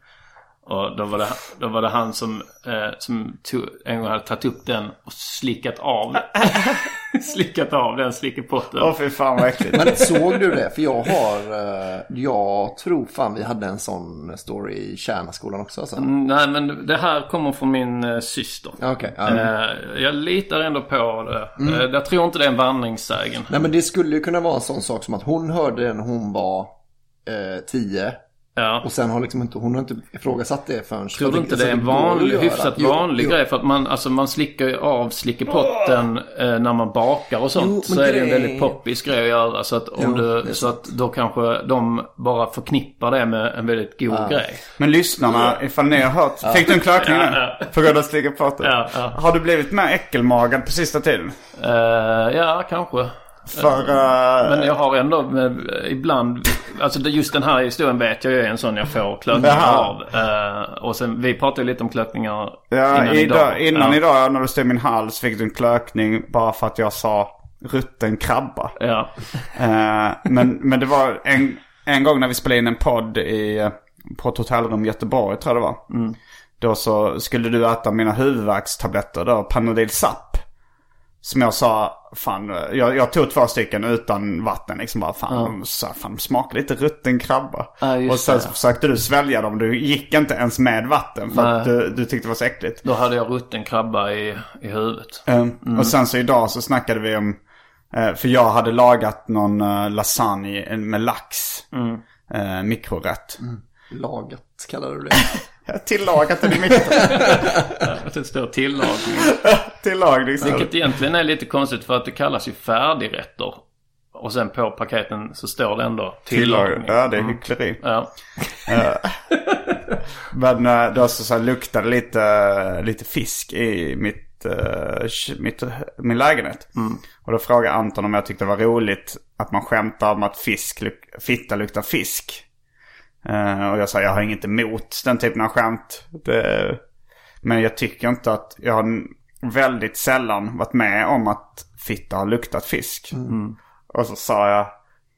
Och då var det, då var det han som, eh, som tog, en gång hade tagit upp den och slickat av Slickat av den slickepotten. Åh fy fan vad äckligt. Men såg du det? För jag har, eh, jag tror fan vi hade en sån story i Kärnaskolan också alltså. Mm, Nej men det här kommer från min eh, syster. Okej. ja. Eh, jag litar ändå på det. Eh, jag tror inte det är en vandringssägen. Nej men det skulle ju kunna vara en sån sak som att hon hörde det när hon var eh, 10. Ja. Och sen har liksom inte, hon har inte ifrågasatt det förrän. Tror du inte Alltså, det är en vanlig, hyfsat Jo, vanlig jo. grej? För att man, alltså man slickar ju av slickepotten eh, när man bakar och sånt. Jo, så är det en väldigt poppis grej att göra. Så att, om Jo, det du, så att då kanske de bara förknippar det med en väldigt god grej. Men lyssnarna, ifall ni har hört. Fick du en klökning Ja, nu? På grund av slickepotten? Ja, ja. Har du blivit mer äckelmagad på sista tiden? Eh, ja, kanske. För... eh, Men jag har ändå med, ibland, alltså just den här historien vet jag ju är en sån jag får klökningar av. Eh, och sen, vi pratade ju lite om klökningar Ja, innan idag, idag. innan ja. idag när du stod i min hals fick du en klökning bara för att jag sa rutten krabba. Ja. Eh, men, men det var en, en gång när vi spelade in en podd i, eh, på ett hotellrum i Göteborg tror jag det var. Mm. Då så skulle du äta mina huvudvärkstabletter då, Panodil Sap. Som jag sa, fan, jag, jag tog två stycken utan vatten liksom bara fan, de sa, fan smakar lite rutten krabba. Ja, och sen det. så försökte du svälja dem, du gick inte ens med vatten för att Nej. du, du tyckte det var så äckligt. Då hade jag rutten krabba i, i huvudet. Eh, Och sen så idag så snackade vi om, eh, för jag hade lagat någon eh, lasagne med lax. Eh, mikrorätt. Lagat kallar du det. Tillagat den i mitten. Att det står tillagning. Tillagning. Vilket egentligen är lite konstigt för att det kallas ju färdigrätter. Och sen på paketen så står det ändå Tillagning. Ja, det är hyckleri. Ja. Men eh, då så, så här, luktade det lite, lite fisk i mitt, eh, mitt, min lägenhet. Och då frågade Anton om jag tyckte det var roligt att man skämtar om att fisk, fitta luktar fisk. Eh, och jag sa jag har inget emot den typen av skämt. Det, men jag tycker inte att jag har väldigt sällan varit med om att fitta har luktat fisk. Och så sa jag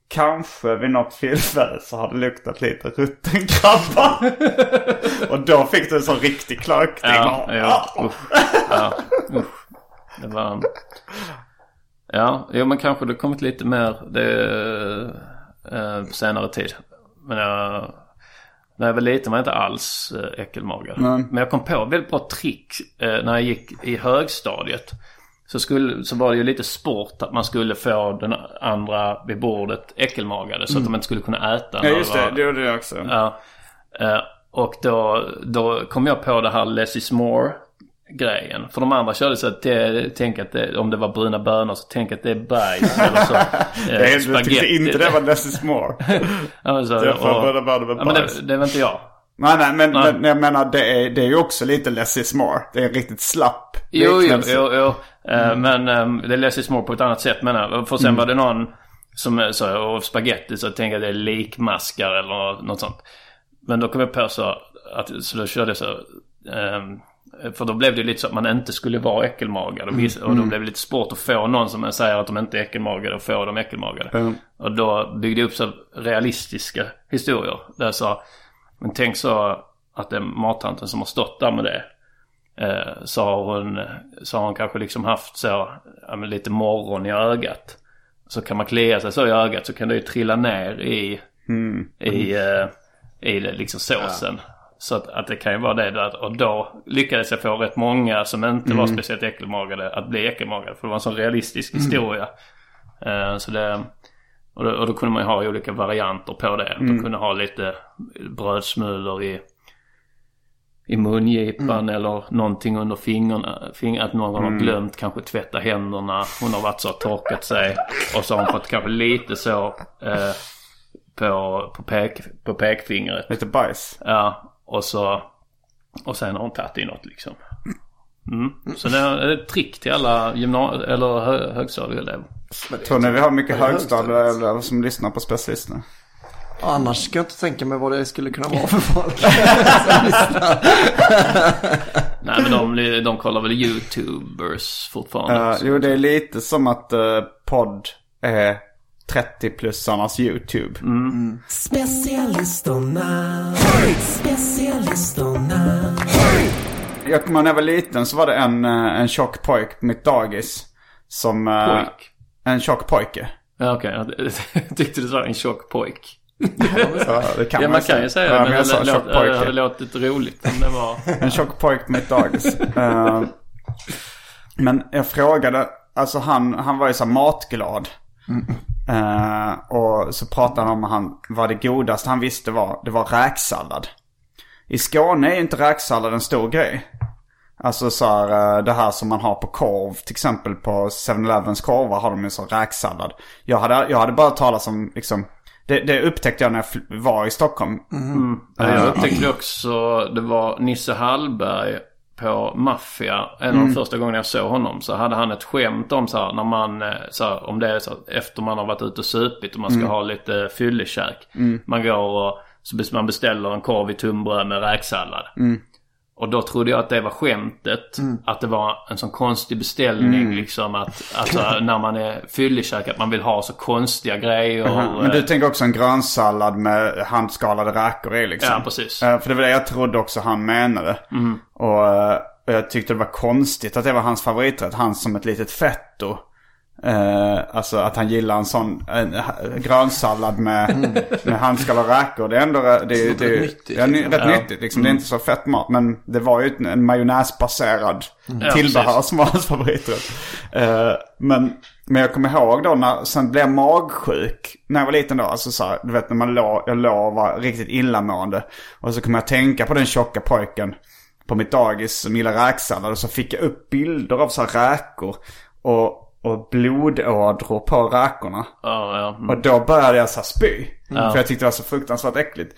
Kanske vid något tillfälle så har det luktat lite rutten krabba. och då fick du en sån riktig klökning. Ja, ja, usch. ja, usch. Det var... Ja, jo men kanske det kommit lite mer det, eh, på senare tid. Men jag... När jag var liten var jag inte alls eh, äckelmagad. Men jag kom på ett väldigt bra trick eh, när jag gick i högstadiet. Så, skulle, så var det ju lite sport att man skulle få den andra vid bordet äckelmagade. Så att de inte skulle kunna äta. Ja just var- det, det gjorde jag också. Ja. Eh, och då, då kom jag på det här less is more grejen. För de andra körde så att tänk att det, om det var bruna bönor så tänk att det är bajs eller så. eh, Nej, du tyckte inte det var less is more. Alltså, Det och- båda bönorna med ja, men det, det var inte jag. Nej, nej, men, Nej. men jag menar det är, det är ju också lite less is more. Det är en riktigt slapp Jo, jo, jo. jo. Eh, Men um, det är less is more på ett annat sätt menar jag. För sen var det någon som eh, sa, och spaghetti så jag tänkte att det är likmaskar eller något sånt. Men då kom jag på så att, så då körde jag så. ehm, för då blev det lite så att man inte skulle vara äckelmagad. Och, vissa, och då blev det lite svårt att få någon som säger att de inte är äckelmagade och få dem äckelmagade. Mm. Och då byggde jag upp så realistiska historier. Där jag sa, men tänk så att det är mattanten som har stått där med det. Eh, så, har hon, så har hon kanske liksom haft så, ja, men lite morgon i ögat. Så kan man klia sig så i ögat så kan det ju trilla ner i, i, eh, i liksom såsen. Så att, att det kan ju vara det där. Och då lyckades jag få rätt många som inte var speciellt äckelmagade att bli äckelmagade. För det var en sån realistisk historia. Eh, så det, och, då, och då kunde man ju ha olika varianter på det. Att Man kunde ha lite brödsmulor i, i mungipan eller någonting under fingrarna. Fing, att någon har glömt kanske tvätta händerna. Hon har varit så torkat sig. Och så har hon fått kanske lite så eh, på, på, pek, på pekfingret. Lite bajs. Ja, och så... Och sen har hon tagit i något liksom. Mm. Så det är ett trick till alla gymna- eller hö- högstadieelever. Tror ni vi har mycket högstadieelever som lyssnar på specialisterna? Annars ska jag inte tänka mig vad det skulle kunna vara för folk. Nej men de, de kollar väl YouTubers fortfarande. Uh, jo, det är lite som att uh, podd är 30-plussarnas YouTube. Specialisterna, specialisterna. Jag kommer ihåg när jag var liten så var det en, eh, en tjock pojk på mitt dagis. Som... eh, Pojk. En tjock pojke. Ja okej, jag tyckte du sa en tjock pojk. Så det kan Ja man kan ju säga Ja, det, men men jag det, sa låt, tjock det hade låtit roligt om det var... En tjock pojk på mitt dagis. Eh, men jag frågade, alltså han, han var ju så matglad. Eh, och så pratade han om han, vad det godaste han visste var, det var räksallad. I Skåne är ju inte räksallad en stor grej. Alltså så här, eh, det här som man har på korv. Till exempel på 7-Elevens korvar har de ju så räksallad. Jag hade, jag hade bara talat om liksom, det, det upptäckte jag när jag var i Stockholm. Ja, jag upptäckte också, det var Nisse Hallberg på Maffia. En av de första gångerna jag såg honom så hade han ett skämt om så här, när man, eh, så här, om det är så här, efter man har varit ute och supit och man ska ha lite fyllekäk. Man går och så man beställer en korv i tunnbröd med räksallad. Och då trodde jag att det var skämtet. Att det var en sån konstig beställning liksom att, alltså när man är fyllekäk att man vill ha så konstiga grejer. Men du eh, tänker också en grönsallad med handskalade räkor i liksom? Ja, precis. Eh, För det var det jag trodde också han menade. Och eh, jag tyckte det var konstigt att det var hans favoriträtt. Han som ett litet fetto. Eh, alltså att han gillar en sån en, ha- grönsallad med, med handskalade räkor. Det är ändå det, det, låter det, rätt nyttigt, det är ny- liksom. rätt nyttigt. Liksom. Det är inte så fett mat. Men det var ju en majonnäsbaserad Ja, tillbehör precis. som var hans favoriträtt. Eh, men, men jag kommer ihåg då när, sen blev jag magsjuk när jag var liten då. Alltså så här, du vet när man låg, jag låg och var riktigt illamående. Och så kom jag att tänka på den tjocka pojken på mitt dagis som gillar räksallad. Och så fick jag upp bilder av så här räkor. Och, och blodådror på räkorna. Ja, ja. mm. Och då började jag så spy. För jag tyckte det var så fruktansvärt äckligt.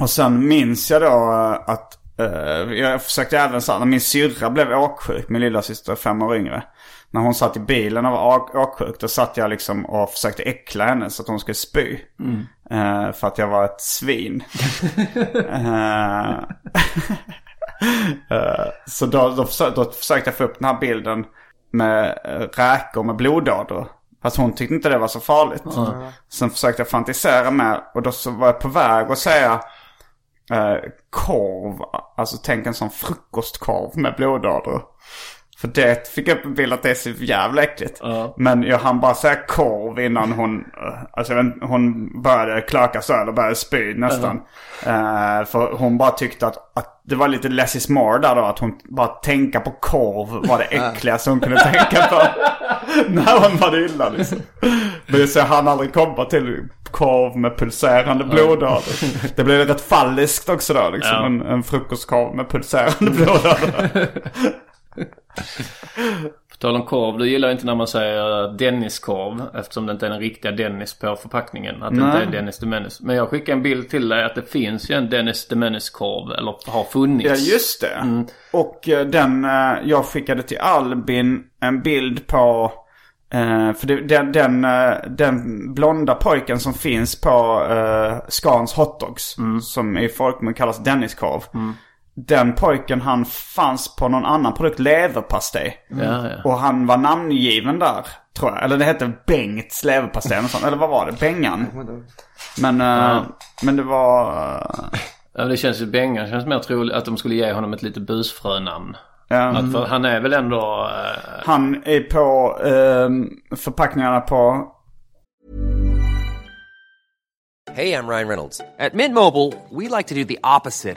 Och sen minns jag då eh, att eh, jag försökte även så här, när min syrra blev åksjuk, min lilla syster fem år yngre. När hon satt i bilen och var åk- åksjuk, då satt jag liksom och försökte äckla henne så att hon skulle spy. Eh, för att jag var ett svin. Eh, så då, då, försökte, då försökte jag få upp den här bilden med eh, räkor med blodådror. Fast hon tyckte inte det var så farligt. Sen försökte jag fantisera med och då så var jag på väg att säga eh, korv. Alltså tänk en sån frukostkorv med blodådror. För det fick jag upp en bild att det är så jävla äckligt. Men jag hann bara säga korv innan hon, eh, alltså jag vet hon började klöka så eller började spy nästan. Eh, för hon bara tyckte att, att det var lite less is more där då. Att hon bara tänka på korv var det äckligaste hon kunde tänka på. När hon var illa liksom. Men så han aldrig komma till korv med pulserande blodådror. Det blev rätt falliskt också då liksom. En, en frukostkorv med pulserande blodådror. På tal om korv, du gillar inte när man säger Denniskorv eftersom det inte är den riktiga Dennis på förpackningen. Att det inte Nej. är Dennis Menace. Men jag skickar en bild till dig att det finns ju en Dennis the Menace-korv. Eller har funnits. Ja just det. Och eh, den, eh, jag skickade till Albin en bild på, eh, för det, den, den, den blonda pojken som finns på uh, Scans hotdogs, som i folkmun kallas Denniskorv. Den pojken han fanns på någon annan produkt, leverpastej. Ja, ja. Och han var namngiven där, tror jag. Eller det hette Bengts leverpastej eller något sånt. Eller vad var det? Bengan? Men, eh, men det var... eh, Ja, det känns ju Bengan känns mer troligt att de skulle ge honom ett lite busfrönamn. Ja. Att för han är väl ändå... eh, Han är på eh, förpackningarna på... Hey, I'm Ryan Reynolds. At Mint Mobile, we like to do the opposite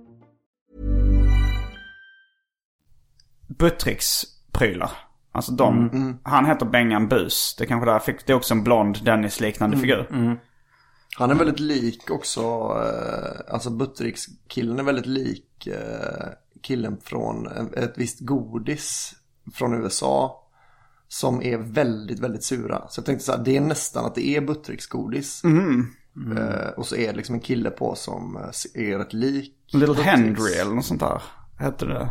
Buttricks-prylar. Alltså de. Han heter Bengan Bus. Det är kanske där fick det är också en blond Dennis-liknande figur. Han är väldigt lik också, eh, alltså Buttericks-killen är väldigt lik eh, killen från ett visst godis från USA. Som är väldigt, väldigt sura. Så jag tänkte så här, det är nästan att det är Buttericks godis. Eh, och så är det liksom en kille på som eh, är rätt lik. Little Buttericks. Henry eller något sånt där. Hette det.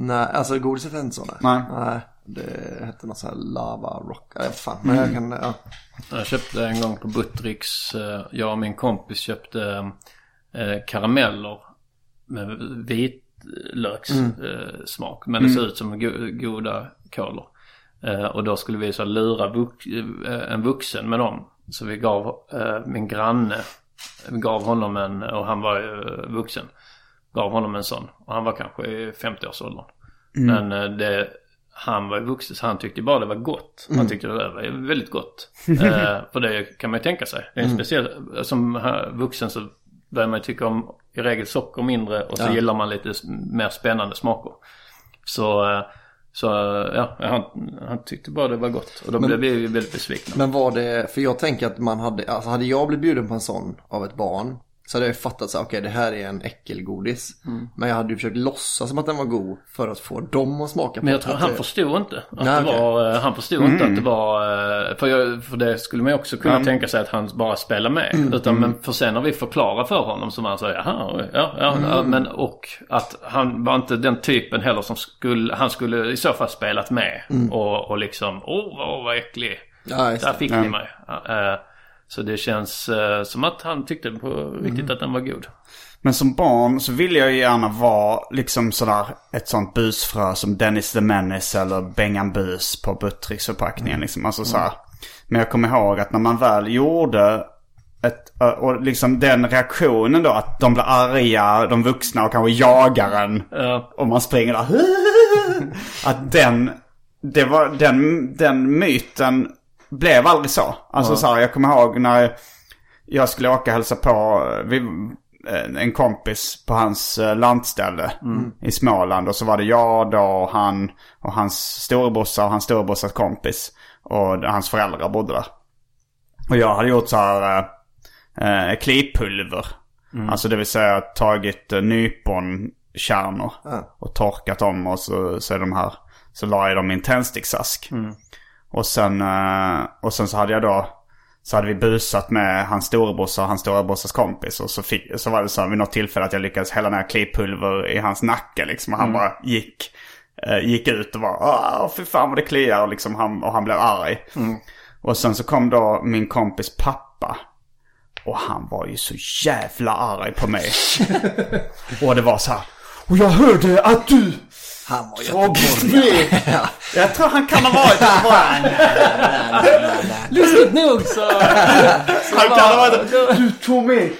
Nej, alltså godiset hette inte så. Nej. nej. Det hette något så här lava rock. Ja, fan. Men jag kan, ja. Jag köpte en gång på Buttricks, eh, jag och min kompis köpte eh, karameller med vitlökssmak. Eh, smak. men det ser ut som go- goda kolor. Eh, och då skulle vi så lura eh, en vuxen med dem. Så vi gav eh, min granne, vi gav honom en, och han var ju eh, vuxen. Gav honom en sån. Och han var kanske i 50-årsåldern. Men eh, det, han var ju vuxen så han tyckte bara det var gott. Han tyckte det där var väldigt gott. eh, för det kan man ju tänka sig. Det är en speciell, som vuxen så börjar man ju tycka om i regel socker mindre och så gillar man lite mer spännande smaker. Så, eh, så eh, ja, han, han tyckte bara det var gott. Och då blev vi väldigt besvikna. Men var det, för jag tänker att man hade, alltså hade jag blivit bjuden på en sån av ett barn så hade jag fattat så här, okej det här är en äckelgodis. Mm. Men jag hade ju försökt låtsas som att den var god för att få dem att smaka på Men jag tror att han det- förstod inte att Nej, det var, eh, han förstod inte att det var, eh, för, jag, för det skulle man ju också kunna tänka sig att han bara spelar med. Utan men för sen när vi förklarar för honom så var han så jaha, ja, ja, ja, men och att han var inte den typen heller som skulle, han skulle i så fall spelat med. Och, och liksom, åh vad, vad äcklig. Ja, Där det. fick ni mig. Eh, Så det känns eh, som att han tyckte på riktigt att den var god. Men som barn så ville jag ju gärna vara liksom sådär ett sånt busfrö som Dennis the Menace eller Bengan Bus på Buttricks-förpackningen liksom. Alltså så här. Men jag kommer ihåg att när man väl gjorde ett, och liksom den reaktionen då att de blir arga, de vuxna och kanske jagar en. Ja. Och man springer där. Att den, det var, den, den myten blev aldrig så. Alltså så här, jag kommer ihåg när jag skulle åka och hälsa på vi, eh, en kompis på hans eh, lantställe i Småland. Och så var det jag då och han och hans storebrorsa och hans storebrorsas kompis. Och hans föräldrar bodde där. Och jag hade gjort så här eh, eh, klippulver. Alltså det vill säga tagit eh, nyponkärnor och torkat dem och så, så är de här. Så la jag dem i en tändsticksask. Och sen, eh, och sen så hade jag då så hade vi busat med hans storebrorsa och hans storebrorsas kompis. Och så, fick, så var det så vid något tillfälle att jag lyckades hälla ner klippulver i hans nacke liksom. Och han bara gick, eh, gick ut och var åh fy fan vad det kliar och, liksom, han, och han blev arg. Och sen så kom då min kompis pappa. Och han var ju så jävla arg på mig. och det var så här. Och jag hörde att du Han var Tommy! ja. Jag tror han kan ha varit Lustigt nog så... Han kan ha varit Du tog med...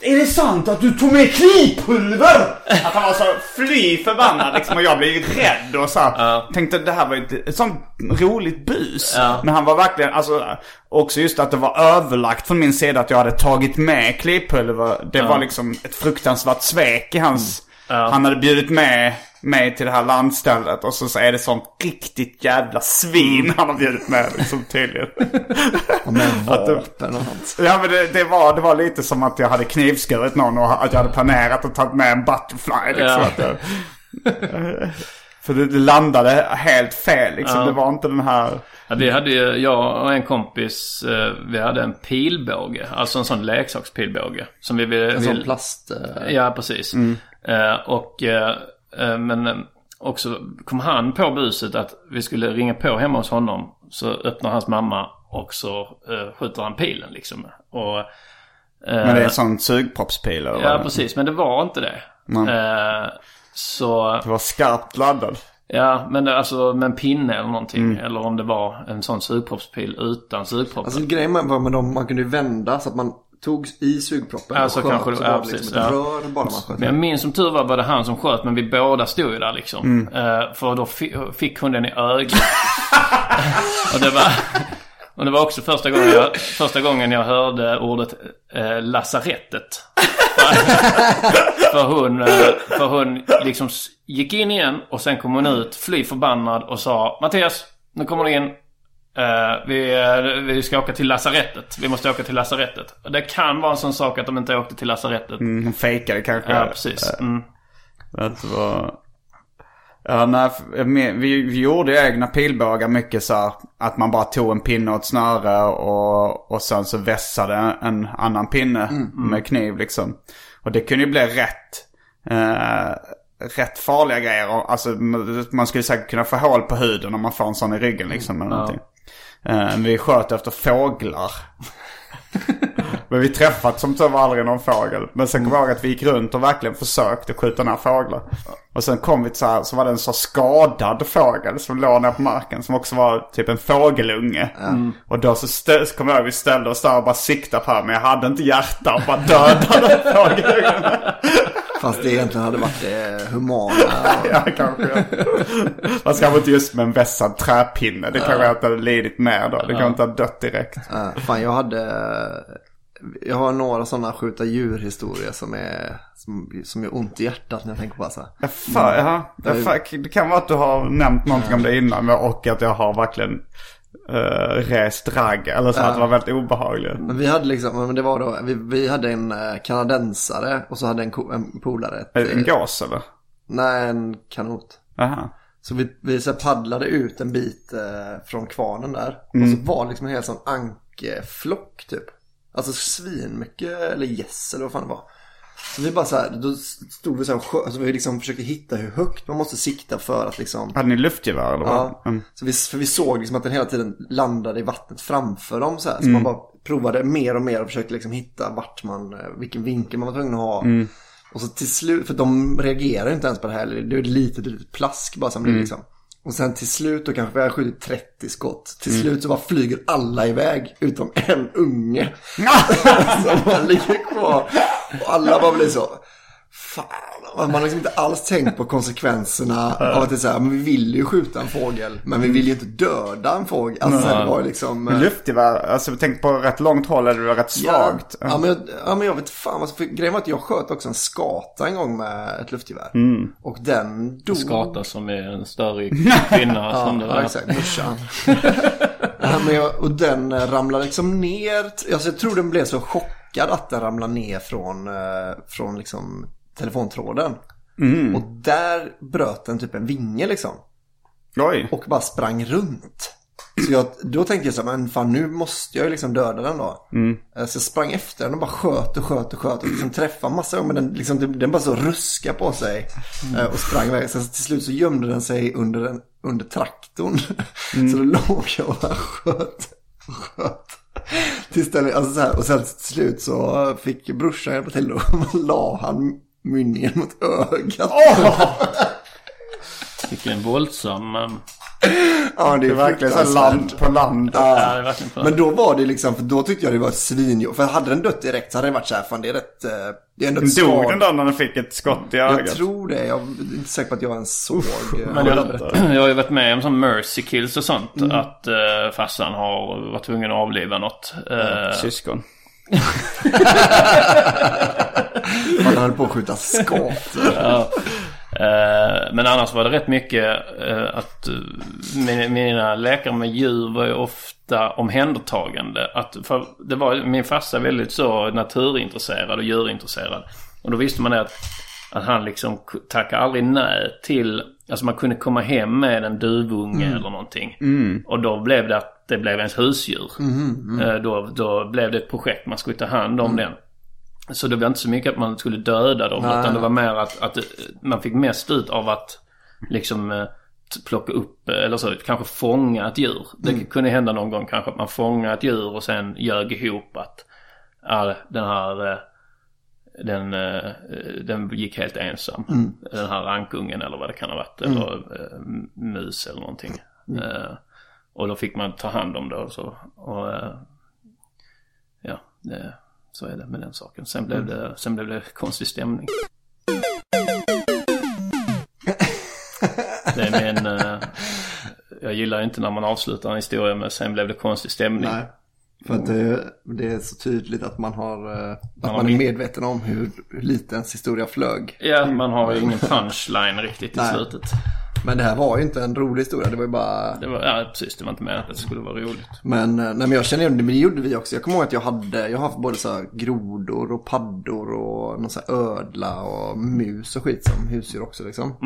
Är det sant att du tog med klipulver? Att han var så fly förbannad liksom och jag blev rädd och så här, Tänkte det här var ett, ett sånt roligt bus. Ja. Men han var verkligen, alltså också just att det var överlagt från min sida att jag hade tagit med klipulver. Det var liksom ett fruktansvärt svek i hans... Han hade bjudit med mig till det här landstället och så, så är det sånt riktigt jävla svin han har bjudit med liksom tydligen. Och med vapen och sånt. Ja men det, det, var, det var lite som att jag hade knivskurit någon och att jag hade planerat att ta med en butterfly liksom. Ja. För det, det landade helt fel liksom. Ja. Det var inte den här... Ja, vi hade ju, jag och en kompis, eh, vi hade en pilbåge. Alltså en sån leksakspilbåge. Som vi ville... En sån vill- plast... eh, Ja, precis. Eh, och, eh, eh, men eh, också kom han på buset att vi skulle ringa på hemma hos honom. Så öppnar hans mamma och så eh, skjuter han pilen liksom. Och, eh, Men det är en sån sugproppspil eller Ja, precis. Men det var inte det. Eh, så... Det var skarpt laddad. Ja, men det, alltså med en pinne eller någonting. Mm. Eller om det var en sån sugproppspil utan sugproppen. Alltså grejen var med dem, man kunde ju vända så att man tog i sugproppen Ja, och sköt. kanske så ja, det liksom precis, ett ja. rör bara man sköt. Men jag minns som tur var var det han som sköt men vi båda stod ju där liksom. Eh, för då fi- fick hon den i ögat. och det var... Och det var också första gången jag, första gången jag hörde ordet eh, lasarettet. för, hon, eh, för hon liksom gick in igen och sen kom hon ut fly förbannad och sa Mattias, nu kommer du in. Eh, vi, eh, vi ska åka till lasarettet. Vi måste åka till lasarettet. Det kan vara en sån sak att de inte åkte till lasarettet. Mm, hon fejkade kanske. Ja, precis. Mm. Att det var... Ja, men vi, vi gjorde egna pilbågar mycket så här, att man bara tog en pinne och ett snöre och, och sen så vässade en annan pinne med kniv liksom. Och det kunde ju bli rätt, eh, rätt farliga grejer. Alltså man skulle säkert kunna få hål på huden om man får en sån i ryggen liksom eller någonting. Eh, vi sköt efter fåglar. Men vi träffat som tur var aldrig någon fågel. Men sen kom jag ihåg att vi gick runt och verkligen försökte skjuta några fåglar. Och sen kom vi till så här, så var det en så skadad fågel som låg ner på marken. Som också var typ en fågelunge. Och då så, stä- så kom jag ihåg vi ställde oss där och bara siktade på här. Men jag hade inte hjärta och bara dödade fågelungen. Fast det egentligen hade varit det humana. ja, kanske. Fast kanske inte just med en vässad träpinne. Det kanske inte hade lidit mer då. Det kanske inte hade dött direkt. Fan jag hade... Jag har några sådana skjuta djur-historier som är... Som, som gör ont i hjärtat när jag tänker på det. Ja, fan, ja. Det, fan, det kan vara att du har nämnt någonting om det innan och att jag har verkligen uh, rest ragg. Eller så att det var väldigt obehagligt. Men vi hade liksom, men det var då, vi, vi hade en eh, kanadensare och så hade en, en polare. Ett, En eh, gas eller? Nej, en kanot. Aha. Så vi, vi så paddlade ut en bit eh, från kvarnen där. Och Mm. så var det liksom en hel sån ankeflock typ. Alltså svinmycket, eller gäss eller vad fan det var. Så vi bara så här, då stod vi så här och alltså vi liksom försökte hitta hur högt man måste sikta för att liksom. Hade ni luftgevär eller vad? Ja, Mm. så vi, för vi såg liksom att den hela tiden landade i vattnet framför dem så här. Så Mm. man bara provade mer och mer och försökte liksom hitta vart man, eh, vilken vinkel man var tvungen att ha. Mm. Och så till slut, för de reagerar inte ens på det här. Det är ett litet, litet plask bara som blir Mm. liksom. Och sen till slut då kanske vi har skjutit 30 skott. Till Mm. slut så bara flyger alla iväg utom en unge. som bara ligger kvar. Och alla bara blir så. Fan, man har liksom inte alls tänkt på konsekvenserna av att det är så här, men vi vill ju skjuta en fågel, men vi vill ju inte döda en fågel. Alltså så här, det var liksom... Men eh, luftgevär, alltså tänk på rätt långt håll eller rätt svagt. Ja, ja, men jag, ja, men jag vet fan. Alltså, för grejen var att jag sköt också en skata en gång med ett luftgevär. Mm. Och den dog. Skata som är en större kvinna. Ja, som det ja, exakt. Morsan. ja, men jag, och den eh, ramlade liksom ner. Alltså, jag tror den blev så chockad att den ramlade ner från, eh, från liksom telefontråden. Mm. Och där bröt den typ en vinge liksom. Oj. Och bara sprang runt. Så jag, då tänkte jag så här, men fan nu måste jag ju liksom döda den då. Mm. Eh, Så jag sprang efter den och bara sköt och sköt och sköt och liksom träffade massa gånger. Men den, liksom, den, bara så ruska på sig. eh, Och sprang iväg. Sen till slut så gömde den sig under, den, under traktorn. Så då låg jag och bara sköt och sköt. Tills den, alltså så här, och sen till slut så fick brorsan hjälpa till och la han mynningen mot ögat. verkligen våldsam. Men... Ja, det är, Det är verkligen så land på land. Ja, det är verkligen på Men då var det liksom, för då tyckte jag det var svinjobbigt. För hade den dött direkt så hade det varit så här, fan det är rätt, eh, det är ändå ett Dog den där när den fick ett skott i ögat? Jag tror det, jag är inte säker på att jag ens såg. eh, Men jag, jag har ju varit med om sån mercy kills och sånt. Mm. Att uh, farsan har varit tvungen att avliva något. Eh, Syskon. Man höll på att skjuta skott. ja. Eh, men annars var det rätt mycket eh, att eh, min, mina läkare med djur var ju ofta omhändertagande. Att, det var min farsa väldigt så naturintresserad och djurintresserad. Och då visste man det att, att han liksom tackade aldrig nej till, alltså man kunde komma hem med en duvunge eller någonting. Och då blev det att det blev ens husdjur. Eh, då, då blev det ett projekt, man skulle ta hand om den. Så det var inte så mycket att man skulle döda dem. Nej. Utan det var mer att, att eh, man fick mest ut av att liksom eh, plocka upp, eller så, kanske fånga ett djur. Det kunde hända någon gång kanske att man fångade ett djur och sen ljög ihop att ja, den här den, den gick helt ensam. Den här rankungen eller vad det kan ha varit. Eller eh, mus eller någonting. Eh, och då fick man ta hand om det och så. Och, eh, ja, det, så är det med den saken. Sen blev det, sen blev det konstig stämning. Det är min... Eh, jag gillar inte när man avslutar en historia med sen blev det konstig stämning. Nej. För att det, det är så tydligt att man har, eh, att har man är medveten om hur, hur lite ens historia flög. Ja, man har ju ingen punchline riktigt i slutet. Men det här var ju inte en rolig historia, det var ju bara... Det var, ja precis, det var inte menat att det skulle vara roligt. Men, eh, nej, men jag känner igen det, men det gjorde vi också. Jag kommer ihåg att jag hade, jag har haft både så här grodor och paddor och någon så ödla och mus och skit som husdjur också liksom.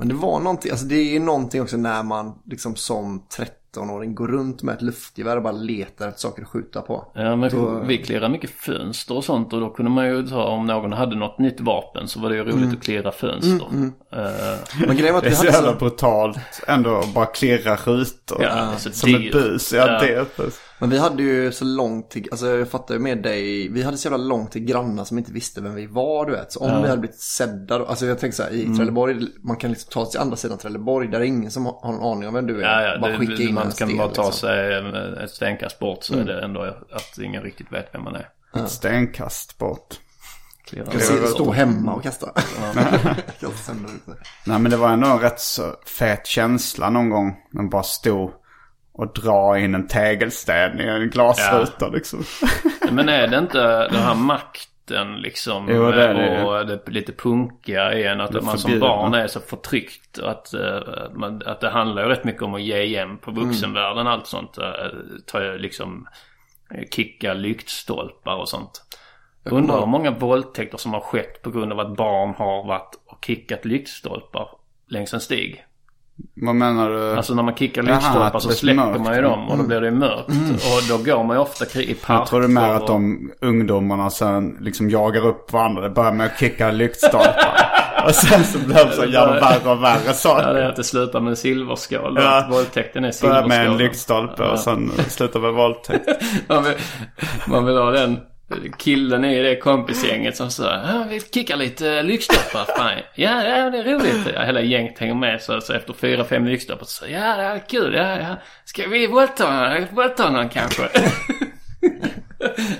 Men det var någonting, alltså det är någonting också när man liksom som 13-åring går runt med ett luftgevär och bara letar efter saker att skjuta på. Ja, men Då- vi klirrade mycket fönster och sånt och då kunde man ju ta om någon hade något nytt vapen så var det ju roligt att klirra fönster. Eh, Men grejen var att Det är vi så hade jävla brutalt ändå bara klirra rutor. ja, det är så Som ett dyrt. bus. Ja, Ja. det ett. Men vi hade ju så långt till, alltså jag fattar ju med dig, vi hade så jävla långt till grannar som inte visste vem vi var du vet. Så om vi hade blivit sedda då, alltså jag tänker så här i Trelleborg, man kan liksom ta sig till andra sidan Trelleborg där är ingen som har en aning om vem du är. Ja, ja, bara det, skicka in man en kan sten, bara ta liksom. sig ett stenkast bort så är det ändå att ingen riktigt vet vem man är. Ett stenkast bort. Jag ser, rötter. stå hemma och kasta. Ute. Nej men det var ändå en rätt så fet känsla någon gång. Man bara stod och dra in en tegelsten i en glasruta liksom. Men är det inte den här makten liksom Jo, det är det. och det lite punkiga i en att man som barn är så förtryckt att, eh, att det handlar ju rätt mycket om att ge igen på vuxenvärlden allt sånt. Uh, ta liksom eh, kicka lyktstolpar och sånt. Undrar hur många våldtäkter som har skett på grund av att barn har varit och kickat lyktstolpar längs en stig. Vad menar du? Alltså när man kickar lyktstolpar så mörkt. man ju dem och då blir det mörkt. Och då går man ju ofta i parker. Jag tror det är mer att de ungdomarna sen liksom jagar upp varandra. Det börjar med att kicka lyktstolpar. och sen så blir det så jävla värre och värre Ja, det är saker. att det slutar med en silverskål. Ja. Våldtäkten är Börjar silverskål. med en lyktstolpe och sen slutar med våldtäkt. man, vill, man vill ha den killen i det kompisgänget som säger ja, vi kickar lite lyktstolpar. Fan, Ja, ja, det är roligt. Ja, hela gänget hänger med så, så efter fyra, fem lyktstolpar så ja, det är kul. Ja, ja. Ska vi våldta, våldta någon kanske?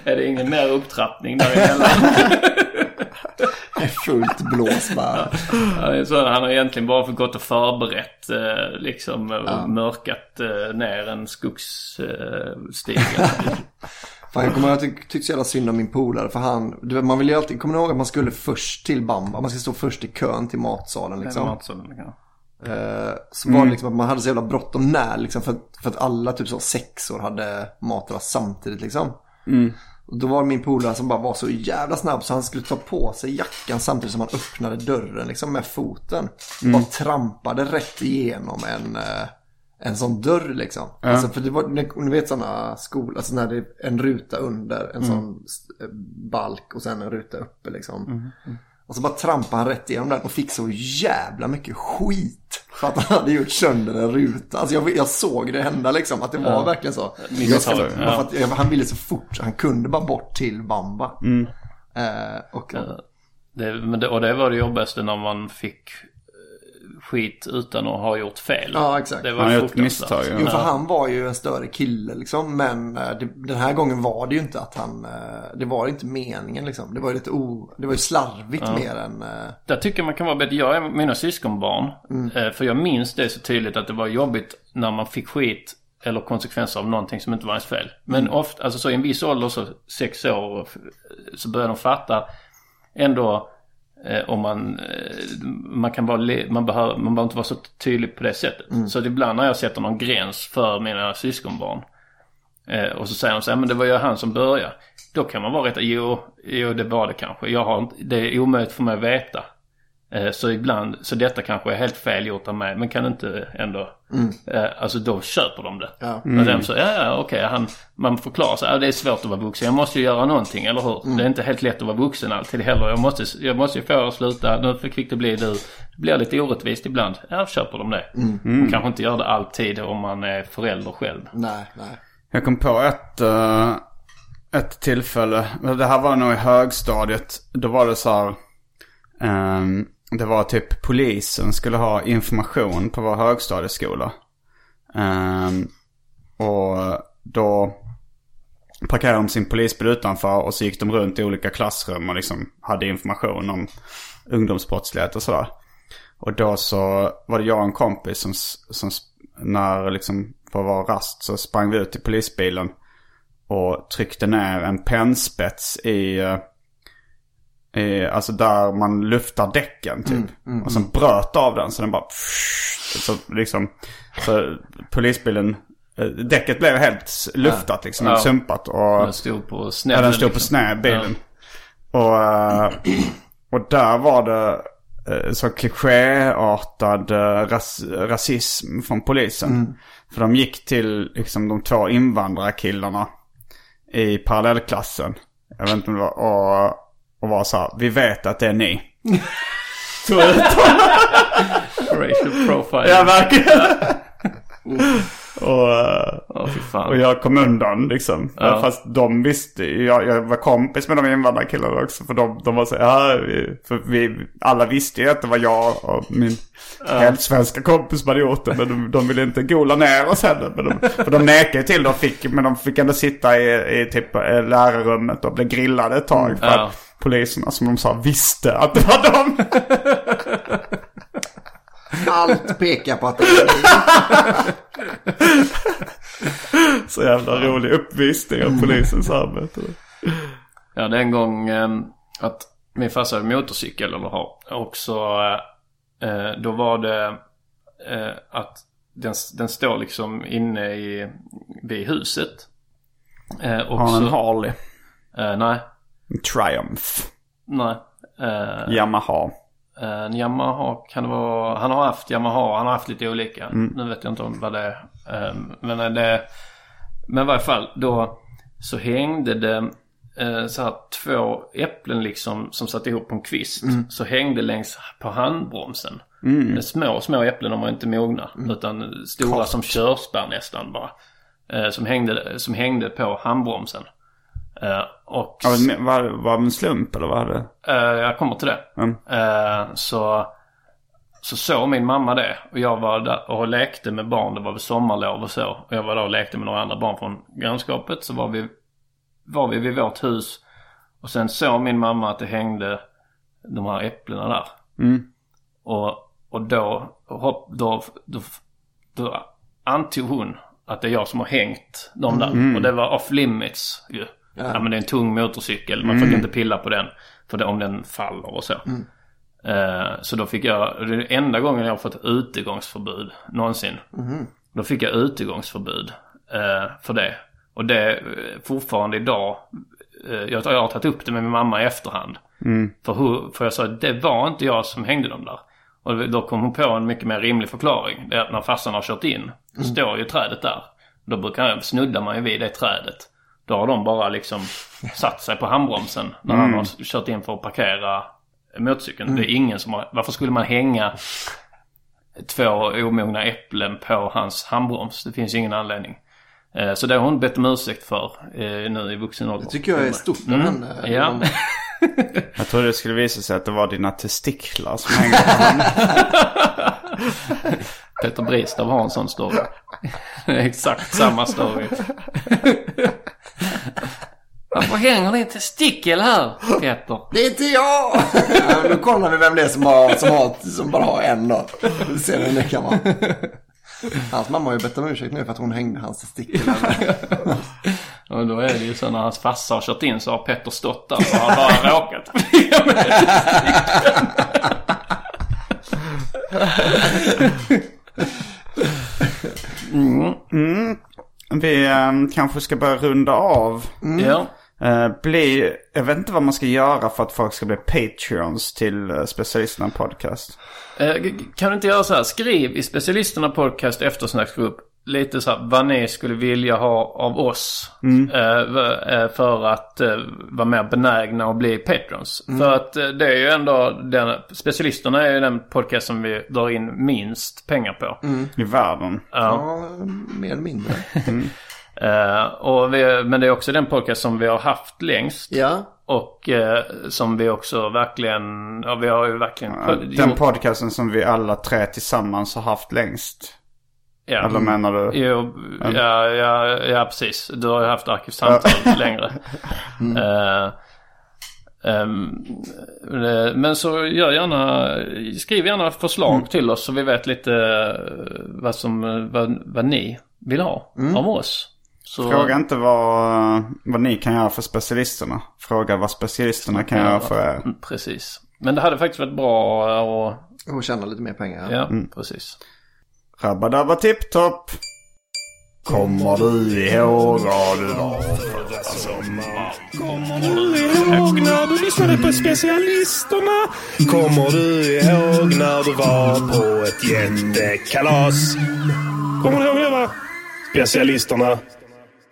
är det ingen mer upptrappning däremellan? Det är fullt blås bara. Är så, han har egentligen bara fått gått och förberett eh, liksom och mörkat eh, ner en skogsstig. Fan, jag kommer ihåg att jag tyck- tyckte så jävla synd om min polare för han, du vet, man vill ju alltid, kommer ihåg att man skulle först till Bamba? Man ska stå först i kön till matsalen liksom. Eh, så var det liksom att man hade så jävla bråttom när liksom för, att- för att alla typ så sex år hade matat samtidigt liksom. Och då var det min polare som bara var så jävla snabb så han skulle ta på sig jackan samtidigt som han öppnade dörren liksom med foten. Bara trampade rätt igenom en, eh, en sån dörr liksom. Alltså för det var, ni, vet sådana skolor, alltså när det är en ruta under, en sån eh, balk och sen en ruta uppe liksom. Och så bara trampade han rätt igenom den och fick så jävla mycket skit. För att han hade gjort sönder en ruta. Alltså jag, jag såg det hända liksom. Att det var verkligen så. Jag- ja. för att jag- han ville så fort. Han kunde bara bort till Bamba. Eh, och, Det, men det, och det var det jobbigaste när man fick skit utan att ha gjort fel. Ja, exakt. Det var Han har gjort misstag, ja. Jo, för han var ju en större kille liksom. Men eh, det, den här gången var det ju inte att han... eh, Det var inte meningen liksom. Det var ju lite o... Det var ju slarvigt mer än... eh, Där tycker jag man kan vara bättre. Jag är mina syskonbarn. Eh, För jag minns det så tydligt att det var jobbigt när man fick skit eller konsekvenser av någonting som inte var ens fel. Men ofta, alltså så i en viss ålder, så sex år, så börjar de fatta ändå eh, man, eh, man kan vara, man behöver, man behöver inte vara så tydlig på det sättet. Så att ibland när jag sätter någon gräns för mina syskonbarn Eh, och så säger de så här, men det var ju han som började. Då kan man vara rätt, jo, jo det var det kanske. Jag har inte, det är omöjligt för mig att veta. Eh, så ibland, så detta kanske är helt fel gjort av mig. Men kan inte ändå, eh, alltså då köper de det. Ja. Och de så, ja, ja okej, han, man förklarar sig, ja, det är svårt att vara vuxen. Jag måste ju göra någonting, eller hur? Det är inte helt lätt att vara vuxen alltid heller. Jag måste, jag måste ju få er att sluta, nu fick det bli du. Det blir lite orättvist ibland. Ja, köper de det. Man kanske inte gör det alltid om man är förälder själv. Nej, nej. Jag kom på ett, eh, ett tillfälle. Det här var nog i högstadiet. Då var det så här. ehm, det var typ polisen skulle ha information på vår högstadieskola. Um, och då parkerade de sin polisbil utanför och så gick de runt i olika klassrum och liksom hade information om ungdomsbrottslighet och sådär. Och då så var det jag och en kompis som, som när liksom på vår rast så sprang vi ut till polisbilen och tryckte ner en pennspets i, eh, eh, alltså där man luftar däcken typ. Och sen bröt av den så den bara så liksom, så polisbilen, eh, däcket blev helt luftat liksom, Ja. sumpat och Den stod på sned. Ja, den stod på liksom. sned, bilen. Och, eh, och där var det eh, så klichéartad eh, ras, rasism från polisen. För de gick till liksom de två invandrarkillarna i parallellklassen. Jag vet inte om det var, och, och var så här, vi vet att det är ni. Racial profile. Ja, verkligen. och, Ja, fan. Och jag kom undan liksom. Ja. Fast de visste jag, jag var kompis med de invandrarkillarna också. För de, de var så ja, vi, för vi alla visste ju att det var jag och min helt svenska kompis som hade gjort det. Men de, de ville inte gola ner oss heller. Men de, för de nekade till det och fick, men de fick ändå sitta i, i typ eh, lärarrummet och bli grillade ett tag. För Ja. att poliserna som de sa visste att det var dem. Allt pekar på att det är ni. Så jävla rolig uppvisning av polisens arbete. Ja, det är en gång eh, att min farsa hade motorcykel eller har. Och så eh, då var det eh, att den, den står liksom inne i, vid huset. Eh, och Har han en så, Harley? eh, nej, Triumph. nej. Eh, Yamaha. Eh, En Yamaha kan det vara. Han har haft Yamaha. Han har haft lite olika. Nu vet jag inte om vad det är. Eh, Men eh, det. Men i varje fall då så hängde det eh, så här två äpplen liksom som satt ihop på en kvist. Så hängde längs på handbromsen. Mm. Små, små äpplen, de var inte mogna. Utan stora som körsbär nästan bara. Eh, Som hängde, som hängde på handbromsen. Eh, Och men Var, var det en slump eller vad hade Eh, jag kommer till det. Mm. Eh, så, så såg min mamma det. Och jag var där och lekte med barn. Det var väl sommarlov och så. Och jag var där och lekte med några andra barn från grannskapet. Så var vi, var vi vid vårt hus. Och sen såg min mamma att det hängde de här äpplena där. Mm. Och, och då, hopp, då, då, då antog hon att det är jag som har hängt dem där. Och det var off limits ju. Ja. men det är en tung motorcykel. Man får inte pilla på den. För det, om den faller och så. Eh, så då fick jag, det är den enda gången jag har fått utegångsförbud någonsin. Då fick jag utegångsförbud eh, för det. Och det eh, fortfarande idag. Jag, jag har tagit upp det med min mamma i efterhand. För, hur, för jag sa att det var inte jag som hängde dem där. Och då kom hon på en mycket mer rimlig förklaring. Det är att när farsan har kört in. Då står ju trädet där. Då brukar jag, snuddar man ju vid det trädet. Då har de bara liksom satt sig på handbromsen när han har kört in för att parkera motorcykeln. Det är ingen som har, varför skulle man hänga två omogna äpplen på hans handbroms? Det finns ingen anledning. Eh, Så det har hon bett om ursäkt för eh, nu i vuxen ålder. Det tycker jag är stort av henne. Ja. Jag trodde det skulle visa sig att det var dina testiklar som hängde på honom. Peter Bristav har en sån story. Exakt samma story. Varför hänger din testikel här Peter? Det är inte jag! ja, nu kollar vi vem det är som, har, som, har, som bara har en då. Vi ser vem det kan vara. Hans mamma har ju bett om ursäkt nu för att hon hängde hans testikel. Och då är det ju så när hans farsa har kört in så har Petter stått där och har bara råkat. Mm. Vi eh, kanske ska börja runda av. Ja. Eh, bli, jag vet inte vad man ska göra för att folk ska bli Patreons till uh, Specialisterna Podcast. Eh, Kan du inte göra så här? Skriv i specialisterna podcast eftersnacksgrupp lite så här vad ni skulle vilja ha av oss. eh, eh, för att eh, vara mer benägna att bli patrons. För att eh, det är ju ändå den, specialisterna är ju den podcast som vi drar in minst pengar på. I världen. Ja. Ja, mer eller mindre. Eh, och vi, men det är också den podcast som vi har haft längst. Ja, Och eh, som vi också verkligen, ja vi har ju verkligen Ja, Den podcasten som vi alla tre tillsammans har haft längst. ja. Eller menar du? Jo, ja, ja, ja, precis. Du har ju haft Arkivsamtal längre. Eh, ehm, eh, men så gör gärna, skriv gärna förslag till oss så vi vet lite vad, som, vad, vad ni vill ha av oss. Så, Fråga inte vad, vad ni kan göra för specialisterna. Fråga vad specialisterna kan göra för er. Mm, Precis. Men det hade faktiskt varit bra att, och tjäna lite mer pengar. ja, precis. Rabba-dabba tipp-topp. Kommer du ihåg vad du var förra sommaren? Kommer du ihåg när du lyssnade på specialisterna? Kommer du ihåg när du var på ett jättekalas? Kommer du ihåg det va? Specialisterna.